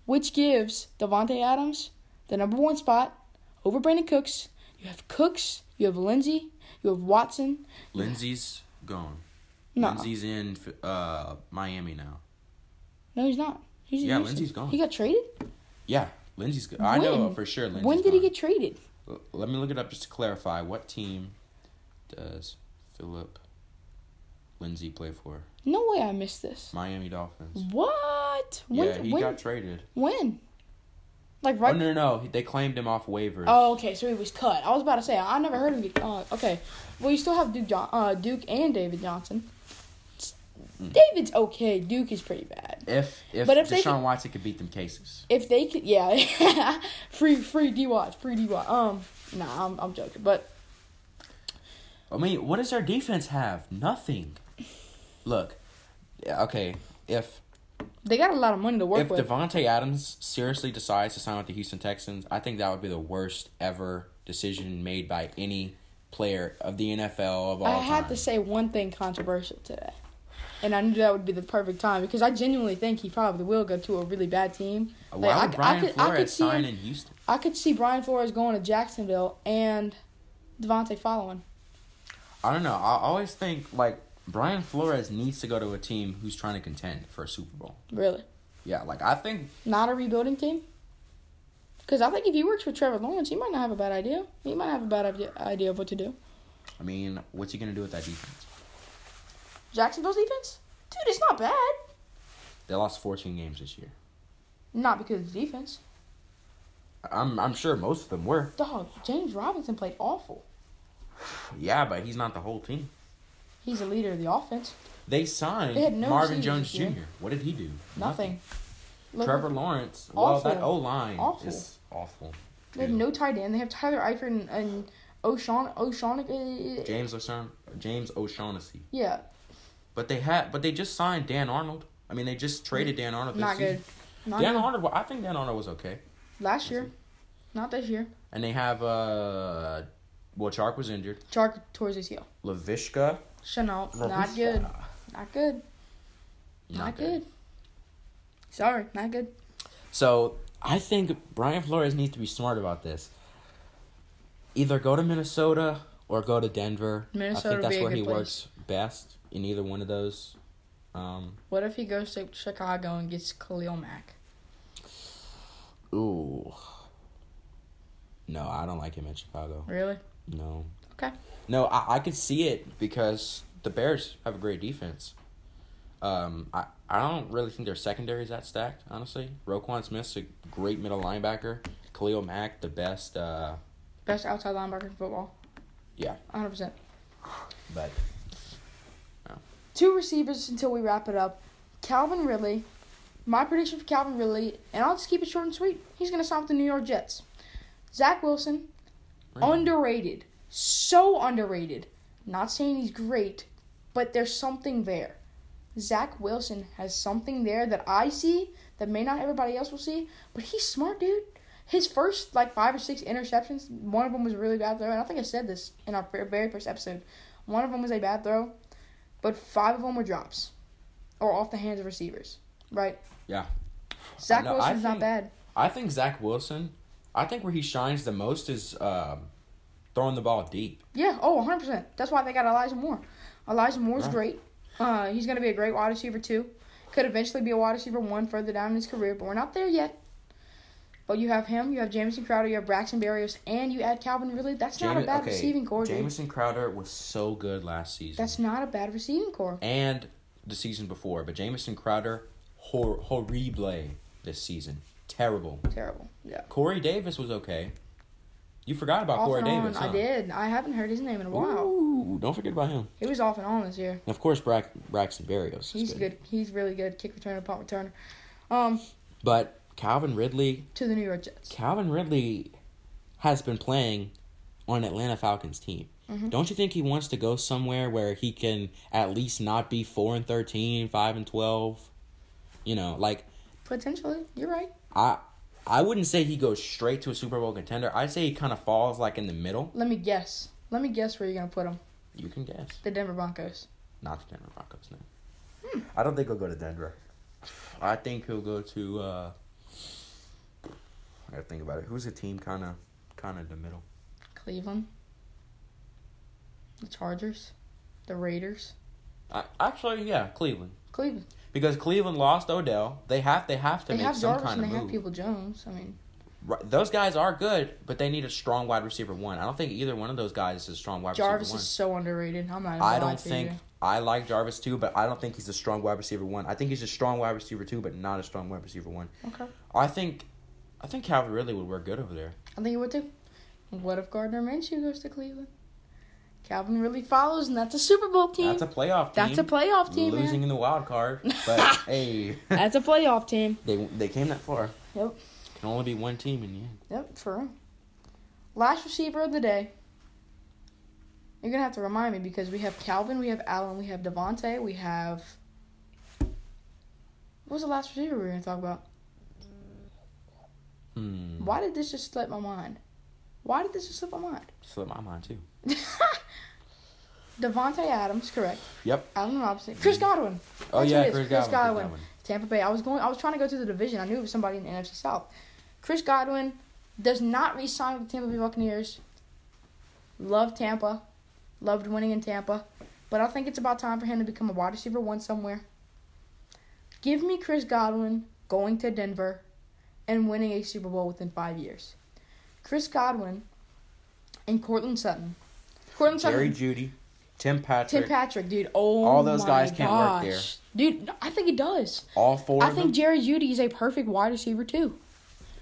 Speaker 1: which gives Davante Adams the number one spot over Brandin Cooks. You have Cooks, you have Lindsay, you have Watson.
Speaker 2: Lindsay's gone.
Speaker 1: No,
Speaker 2: Lindsay's in uh, Miami now.
Speaker 1: no, he's not. He's
Speaker 2: Yeah,
Speaker 1: Houston.
Speaker 2: Lindsay's gone.
Speaker 1: He got traded.
Speaker 2: Yeah, Lindsay's good. I know for sure. Lindsay's
Speaker 1: when did he get traded?
Speaker 2: L- Let me look it up just to clarify. What team does Phillip Lindsay play for?
Speaker 1: No way, I missed this.
Speaker 2: Miami Dolphins.
Speaker 1: What? When?
Speaker 2: yeah, he
Speaker 1: when?
Speaker 2: got traded.
Speaker 1: when? Like
Speaker 2: Oh
Speaker 1: right?
Speaker 2: no, no, no, they claimed him off waivers.
Speaker 1: Oh, okay. So he was cut. I was about to say I never heard of him get. Uh, okay. Well, you still have Duke, John, uh, Duke and David Johnson.
Speaker 2: Mm.
Speaker 1: David's okay. Duke is pretty bad.
Speaker 2: If if,
Speaker 1: But if
Speaker 2: Deshaun
Speaker 1: could-
Speaker 2: Watson could beat them cases,
Speaker 1: If they could, yeah, free free D Watts, free D Watts. Um, nah, I'm I'm joking, but
Speaker 2: I mean, what does their defense have? Nothing. Look, okay, if
Speaker 1: they got a lot of money to work
Speaker 2: if
Speaker 1: with.
Speaker 2: If Davante Adams seriously decides to sign with the Houston Texans, I think that would be the worst ever decision made by any player of the NFL of all
Speaker 1: I
Speaker 2: time.
Speaker 1: had to say one thing controversial today, and I knew that would be the perfect time because I genuinely think he probably will go to a really bad team.
Speaker 2: Why
Speaker 1: Like, I
Speaker 2: would
Speaker 1: I
Speaker 2: Brian
Speaker 1: could- I could
Speaker 2: Flores
Speaker 1: see
Speaker 2: sign
Speaker 1: him-
Speaker 2: in Houston?
Speaker 1: I could see Brian Flores going to Jacksonville and Davante following.
Speaker 2: I don't know. I always think like Brian Flores needs to go to a team who's trying to contend for a Super Bowl.
Speaker 1: Really,
Speaker 2: Yeah, like I think
Speaker 1: not a rebuilding team. Because I think if he works with Trevor Lawrence, he might not have a bad idea. He might have a bad idea, of what to do.
Speaker 2: I mean, what's he gonna do with that defense?
Speaker 1: Jacksonville's defense, dude, it's not bad.
Speaker 2: They lost 14 games this year.
Speaker 1: Not because of the defense.
Speaker 2: I'm I'm sure most of them were.
Speaker 1: Dog, James Robinson played awful.
Speaker 2: Yeah, but he's not the whole team.
Speaker 1: He's a leader of the offense.
Speaker 2: They signed
Speaker 1: They no
Speaker 2: Marvin Jones. Jr. What did he do?
Speaker 1: Nothing. Look,
Speaker 2: Trevor Lawrence. Well, that O line
Speaker 1: Awful.
Speaker 2: is awful.
Speaker 1: They have no tight end. They have Tyler Eifert and, and O'Shawn. O'Shawn. Uh,
Speaker 2: James O'Shaughnessy. James O'Shaughnessy.
Speaker 1: Yeah,
Speaker 2: But they had, but they just signed Dan Arnold. I mean, they just traded Dan Arnold. This
Speaker 1: not
Speaker 2: season.
Speaker 1: good. Not
Speaker 2: Dan
Speaker 1: good.
Speaker 2: Arnold. I think Dan Arnold was okay.
Speaker 1: Last year, not this year.
Speaker 2: And they have uh, well, Chark was injured.
Speaker 1: Chark towards his heel.
Speaker 2: Laviska.
Speaker 1: Shenault, not
Speaker 2: Laviska.
Speaker 1: good. Not good. Not, good. Sorry, not good.
Speaker 2: So I think Brian Flores needs to be smart about this. Either go to Minnesota or go to Denver.
Speaker 1: Minnesota
Speaker 2: I think that's where he
Speaker 1: place.
Speaker 2: works best in either one of those. Um,
Speaker 1: What if he goes to Chicago and gets Khalil Mack?
Speaker 2: ooh. No, I don't like him in Chicago.
Speaker 1: Really?
Speaker 2: No.
Speaker 1: Okay.
Speaker 2: No, I, I could see it because the Bears have a great defense. Um, I, I don't really think their secondary is that stacked, honestly. Roquan Smith's a great middle linebacker. Khalil Mack, the best. Uh,
Speaker 1: Best outside linebacker in football.
Speaker 2: Yeah.
Speaker 1: 100%.
Speaker 2: but
Speaker 1: Two receivers until we wrap it up. Calvin Ridley. My prediction for Calvin Ridley, and I'll just keep it short and sweet. He's going to sign with the New York Jets. Zach Wilson, underrated. So underrated. Not saying he's great, but there's something there. Zach Wilson has something there that I see that may not everybody else will see, but he's smart, dude. His first like five or six interceptions, one of them was a really bad throw, and I think I said this in our very first episode. One of them was a bad throw, but five of them were drops or off the hands of receivers, right?
Speaker 2: Yeah.
Speaker 1: Zach
Speaker 2: No,
Speaker 1: Wilson's not
Speaker 2: think-
Speaker 1: bad.
Speaker 2: I think Zach Wilson, I think where he shines the most is um, throwing the ball deep.
Speaker 1: Yeah, oh, 100%. That's why they got Elijah Moore. Elijah Moore's
Speaker 2: Right.
Speaker 1: great. Uh, he's going to be a great wide receiver, too. Could eventually be a wide receiver one further down in his career, but we're not there yet. But you have him, you have Jamison Crowder, you have Braxton Berrios, and you add Calvin Ridley. That's not a bad
Speaker 2: okay,
Speaker 1: receiving core, dude.
Speaker 2: Jamison Crowder was so good last season.
Speaker 1: That's not a bad receiving core.
Speaker 2: and the season before, but Jamison Crowder hor- horrible this season. Terrible.
Speaker 1: Terrible. Yeah.
Speaker 2: Corey Davis was okay. You forgot about
Speaker 1: Off
Speaker 2: Corey. Davis, huh?
Speaker 1: I did. I haven't heard his name in a while.
Speaker 2: Ooh, don't forget about him.
Speaker 1: He was off and on this year.
Speaker 2: And of course, Braxton Berrios.
Speaker 1: He's good. He's really good. Kick returner, punt returner. Um,
Speaker 2: But Calvin Ridley,
Speaker 1: to the New York Jets.
Speaker 2: Calvin Ridley has been playing on an Atlanta Falcons team.
Speaker 1: Mhm.
Speaker 2: Don't you think he wants to go somewhere where he can at least not be 4 and 13, 5 and 12? You know, like
Speaker 1: Potentially, you're right.
Speaker 2: I I wouldn't say he goes straight to a Super Bowl contender. I'd say he kind of falls like in the middle.
Speaker 1: Let me guess. Let me guess where you're gonna put him.
Speaker 2: You can guess.
Speaker 1: The Denver Broncos.
Speaker 2: Not the Denver Broncos, no. I don't think he'll go to Denver. I think he'll go to. uh I gotta think about it. Who's a team kind of, kind of the middle?
Speaker 1: Cleveland. The Chargers. The Raiders.
Speaker 2: I, actually, yeah, Cleveland.
Speaker 1: Cleveland.
Speaker 2: Because Cleveland lost Odell, they have they have to
Speaker 1: They
Speaker 2: make
Speaker 1: have
Speaker 2: some
Speaker 1: Jarvis
Speaker 2: kind
Speaker 1: and
Speaker 2: of
Speaker 1: they have
Speaker 2: move.
Speaker 1: People Jones. I mean,
Speaker 2: Right, those guys are good, but they need a strong wide receiver one. I don't think either one of those guys is a strong wide
Speaker 1: Jarvis
Speaker 2: receiver
Speaker 1: is so underrated. I'm not.
Speaker 2: I don't think. I like Jarvis too, but I don't think he's a strong wide receiver one. I think he's a strong wide receiver two, but not a strong wide receiver one.
Speaker 1: Okay.
Speaker 2: I think, I think Calvin Ridley would work good over there.
Speaker 1: I think he would too. What if Gardner Minshew goes to Cleveland? Calvin really follows, and that's a Super Bowl team.
Speaker 2: That's a playoff team.
Speaker 1: That's a playoff team,
Speaker 2: losing
Speaker 1: man.
Speaker 2: in the wild card, but hey,
Speaker 1: That's a playoff team.
Speaker 2: they they came that far.
Speaker 1: Yep.
Speaker 2: Can only be one team in the end.
Speaker 1: Yep, for real. Last receiver of the day. You're gonna have to remind me because we have Calvin, we have Allen, we have Davante, we have. What was the last receiver we were gonna talk about?
Speaker 2: Hmm.
Speaker 1: Why did this just slip my mind? Why did this just slip my mind?
Speaker 2: Slip my mind too.
Speaker 1: Davante Adams, correct.
Speaker 2: Yep.
Speaker 1: Allen Robinson, Chris mm-hmm. Godwin.
Speaker 2: Oh
Speaker 1: That's
Speaker 2: yeah,
Speaker 1: who it is,
Speaker 2: Chris, Godwin. Chris
Speaker 1: Tampa Bay. I was going. I was trying to go to the division. I knew it was somebody in the NFC South. Chris Godwin does not re-sign with the Tampa Bay Buccaneers. Love Tampa, loved winning in Tampa, but I think it's about time for him to become a wide receiver one somewhere. Give me Chris Godwin going to Denver, and winning a Super Bowl within five years. Chris Godwin and Courtland Sutton.
Speaker 2: Courtland
Speaker 1: Sutton.
Speaker 2: Jerry Jeudy, Tim Patrick,
Speaker 1: Tim Patrick, dude. Oh,
Speaker 2: All those
Speaker 1: my
Speaker 2: guys can't work
Speaker 1: gosh.
Speaker 2: there.
Speaker 1: dude. I think he does.
Speaker 2: all four
Speaker 1: I think
Speaker 2: them.
Speaker 1: Jerry Jeudy is a perfect wide receiver too.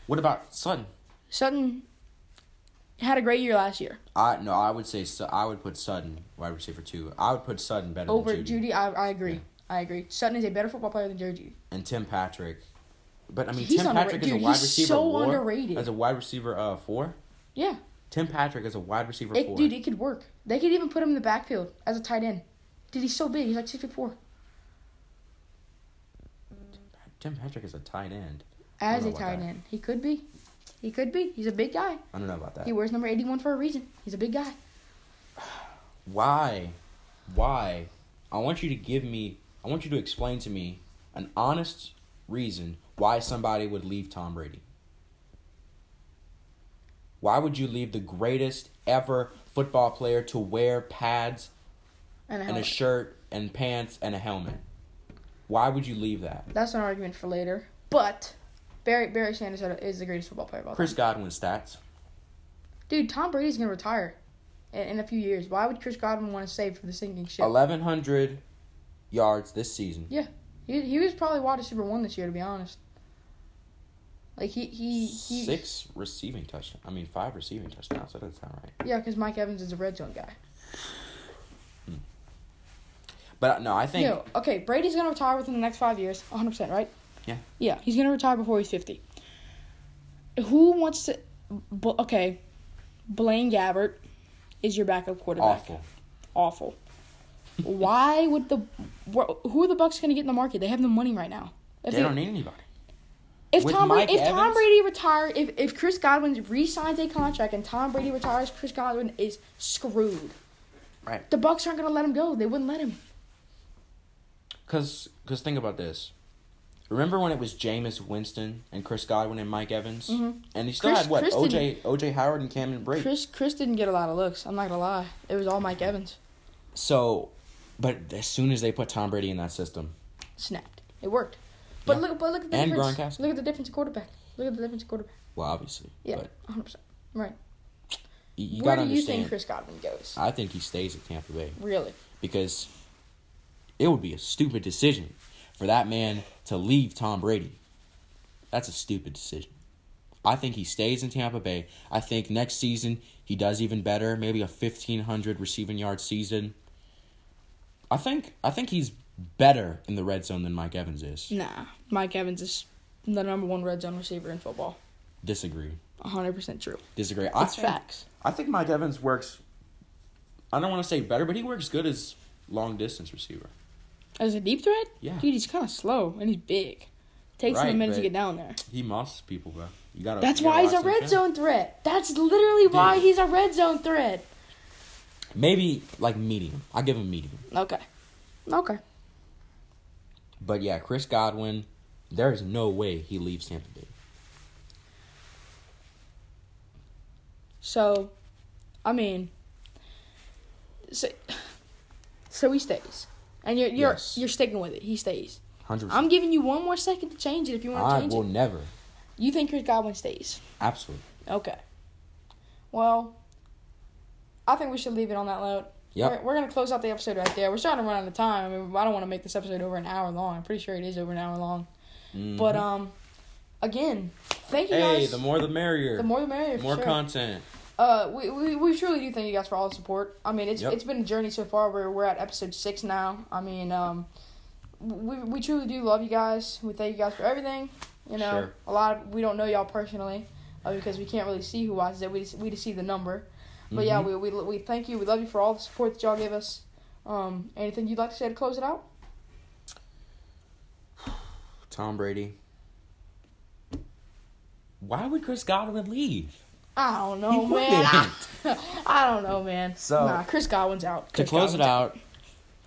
Speaker 2: what about Sutton?
Speaker 1: Sutton had a great year last year.
Speaker 2: I no, I would say Su- I would put Sutton wide receiver two. I would put Sutton better
Speaker 1: Over Jeudy,
Speaker 2: Jeudy.
Speaker 1: I, I agree.
Speaker 2: Yeah.
Speaker 1: I agree. Sutton is a better football player than Jerry Jeudy.
Speaker 2: and Tim Patrick. But I mean,
Speaker 1: He's
Speaker 2: Tim Patrick
Speaker 1: underrated.
Speaker 2: is a wide receiver
Speaker 1: so underrated.
Speaker 2: as a wide receiver uh four.
Speaker 1: Yeah,
Speaker 2: Tim Patrick is a wide receiver
Speaker 1: it,
Speaker 2: four.
Speaker 1: dude, it could work. They could even put him in the backfield as a tight end. Dude, he's so big. He's like six foot four.
Speaker 2: Tim Patrick is a tight end.
Speaker 1: As a tight end, he could be. He could be. He's a big guy.
Speaker 2: I don't know about that.
Speaker 1: He wears number eighty one for a reason. He's a big guy.
Speaker 2: Why? Why? I want you to give me. I want you to explain to me an honest reason why somebody would leave Tom Brady. Why would you leave the greatest ever football player to wear pads
Speaker 1: And a
Speaker 2: and a shirt and pants and a helmet? Why would you leave that?
Speaker 1: That's an argument for later. But Barry Barry Sanders is the greatest football player of all
Speaker 2: Chris
Speaker 1: time.
Speaker 2: Godwin stats.
Speaker 1: Dude, Tom Brady's gonna retire in, in a few years. Why would Chris Godwin want to save for the sinking ship?
Speaker 2: Eleven hundred yards this season.
Speaker 1: Yeah, he he was probably wide receiver one this year, to be honest. Like he he, he
Speaker 2: Six receiving touchdowns. I mean, five receiving touchdowns. That doesn't sound right.
Speaker 1: Yeah, because Mike Evans is a red zone guy.
Speaker 2: But uh, no, I think
Speaker 1: Yo, okay, Brady's gonna retire within the next five years, 100, percent right?
Speaker 2: Yeah.
Speaker 1: Yeah, he's gonna retire before he's fifty. Who wants to? Okay, Blaine Gabbert is your backup quarterback.
Speaker 2: awful.
Speaker 1: Awful. Why would the? Who are the Bucks gonna get in the market? They have the money right now. If
Speaker 2: They don't need anybody.
Speaker 1: If
Speaker 2: With
Speaker 1: Tom Brady,
Speaker 2: Mike
Speaker 1: if Tom Brady retires, if if Chris Godwin re-signs a contract and Tom Brady retires, Chris Godwin is screwed.
Speaker 2: Right.
Speaker 1: The Bucks aren't gonna let him go. They wouldn't let him.
Speaker 2: Cause, cause think about this. Remember when it was Jameis Winston and Chris Godwin and Mike Evans,
Speaker 1: Mhm.
Speaker 2: and he still
Speaker 1: Chris-
Speaker 2: had what
Speaker 1: Chris
Speaker 2: OJ OJ Howard and Cameron Brate.
Speaker 1: Chris Chris didn't get a lot of looks. I'm not gonna lie. It was all Mike Evans.
Speaker 2: So, but as soon as they put Tom Brady in that system,
Speaker 1: Snapped. It worked. But
Speaker 2: Yeah.
Speaker 1: look, but look at the
Speaker 2: And
Speaker 1: difference.
Speaker 2: Gronkowski.
Speaker 1: Look at the difference in quarterback. Look at the difference in quarterback.
Speaker 2: well, obviously,
Speaker 1: Yeah, 100. percent Right.
Speaker 2: you, you
Speaker 1: Where do you think Chris Godwin goes?
Speaker 2: I think he stays at Tampa Bay
Speaker 1: Really?
Speaker 2: because it would be a stupid decision for that man to leave Tom Brady. That's a stupid decision. I think he stays in Tampa Bay. I think next season he does even better, maybe a 1500 receiving yard season. I think I think he's better in the red zone than Mike Evans is.
Speaker 1: Nah, Mike Evans is the number one red zone receiver in football.
Speaker 2: Disagree.
Speaker 1: 100% true.
Speaker 2: Disagree.
Speaker 1: It's
Speaker 2: I think,
Speaker 1: facts.
Speaker 2: I think Mike Evans works I don't want to say better, but he works good as long distance receiver.
Speaker 1: As a deep threat?
Speaker 2: Yeah.
Speaker 1: Dude, he's kind of slow and he's big. Takes him a minute to get down there.
Speaker 2: He muscles people, bro. You gotta.
Speaker 1: That's
Speaker 2: you gotta
Speaker 1: why he's a red zone threat. That's literally why he's a red zone threat.
Speaker 2: Maybe like medium. I give him medium.
Speaker 1: Okay. Okay.
Speaker 2: But yeah, Chris Godwin, there's no way he leaves Tampa Bay.
Speaker 1: So, I mean, so, so he stays, and you're you're
Speaker 2: Yes.
Speaker 1: you're sticking with it. He stays.
Speaker 2: Hundred
Speaker 1: I'm giving you one more second to change it if you want to
Speaker 2: I
Speaker 1: change it.
Speaker 2: I will never.
Speaker 1: You think Chris Godwin stays?
Speaker 2: Absolutely.
Speaker 1: Okay. Well, I think we should leave it on that note.
Speaker 2: Yep.
Speaker 1: We're, we're gonna close out the episode right there. We're starting to run out of time. I mean, I don't want to make this episode over an hour long. I'm pretty sure it is over an hour long. But
Speaker 2: Mhm.
Speaker 1: um, again, thank you
Speaker 2: hey,
Speaker 1: guys.
Speaker 2: Hey, the more the merrier.
Speaker 1: the more the merrier. for
Speaker 2: more
Speaker 1: sure.
Speaker 2: content.
Speaker 1: Uh, we, we, we truly do thank you guys for all the support. I mean, it's
Speaker 2: Yep.
Speaker 1: it's been a journey so far. We're we're at episode six now. I mean, um, we we truly do love you guys. We thank you guys for everything. You know,
Speaker 2: Sure.
Speaker 1: a lot of we don't know y'all personally, uh, because we can't really see who watches it. We just, we just see the number. But yeah,
Speaker 2: Mhm.
Speaker 1: we, we we thank you. We love you for all the support that y'all give us. Um, anything you'd like to say to close it out?
Speaker 2: Tom Brady. Why would Chris Godwin leave?
Speaker 1: I don't know,
Speaker 2: He
Speaker 1: man. I. I don't know, man.
Speaker 2: So-
Speaker 1: nah, Chris Godwin's out.
Speaker 2: To
Speaker 1: Chris
Speaker 2: close it out,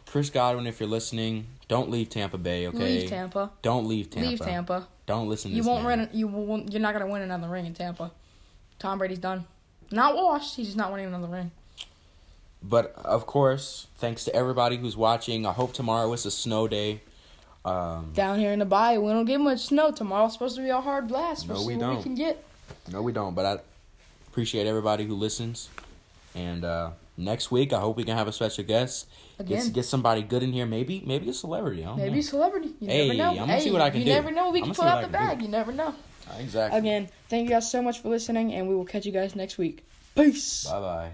Speaker 2: Chris Godwin, if you're listening, don't leave Tampa Bay. Okay.
Speaker 1: Leave Tampa.
Speaker 2: Don't leave Tampa.
Speaker 1: Leave Tampa.
Speaker 2: Don't listen to
Speaker 1: You
Speaker 2: this
Speaker 1: won't
Speaker 2: man.
Speaker 1: win. You won't. You're not gonna win another ring in Tampa. Tom Brady's done. Not washed. He's just not winning another ring.
Speaker 2: But of course, thanks to everybody who's watching. I hope tomorrow is a snow day. Um,
Speaker 1: Down here in the bayou, we don't get much snow. Tomorrow's supposed to be a hard blast. We'll
Speaker 2: No, we
Speaker 1: what we
Speaker 2: don't.
Speaker 1: can get.
Speaker 2: no, we don't. But I appreciate everybody who listens. And uh, next week, I hope we can have a special guest.
Speaker 1: Again.
Speaker 2: Get, get somebody good in here. Maybe maybe a celebrity. I don't
Speaker 1: Maybe
Speaker 2: know.
Speaker 1: a celebrity. You
Speaker 2: Hey,
Speaker 1: never know.
Speaker 2: I'm gonna
Speaker 1: hey,
Speaker 2: see what I can
Speaker 1: you
Speaker 2: do.
Speaker 1: never know. We
Speaker 2: I'm
Speaker 1: can pull out the
Speaker 2: can do.
Speaker 1: bag. You never know.
Speaker 2: Exactly.
Speaker 1: Again, thank you guys so much for listening, and we will catch you guys next week. Peace.
Speaker 2: Bye bye.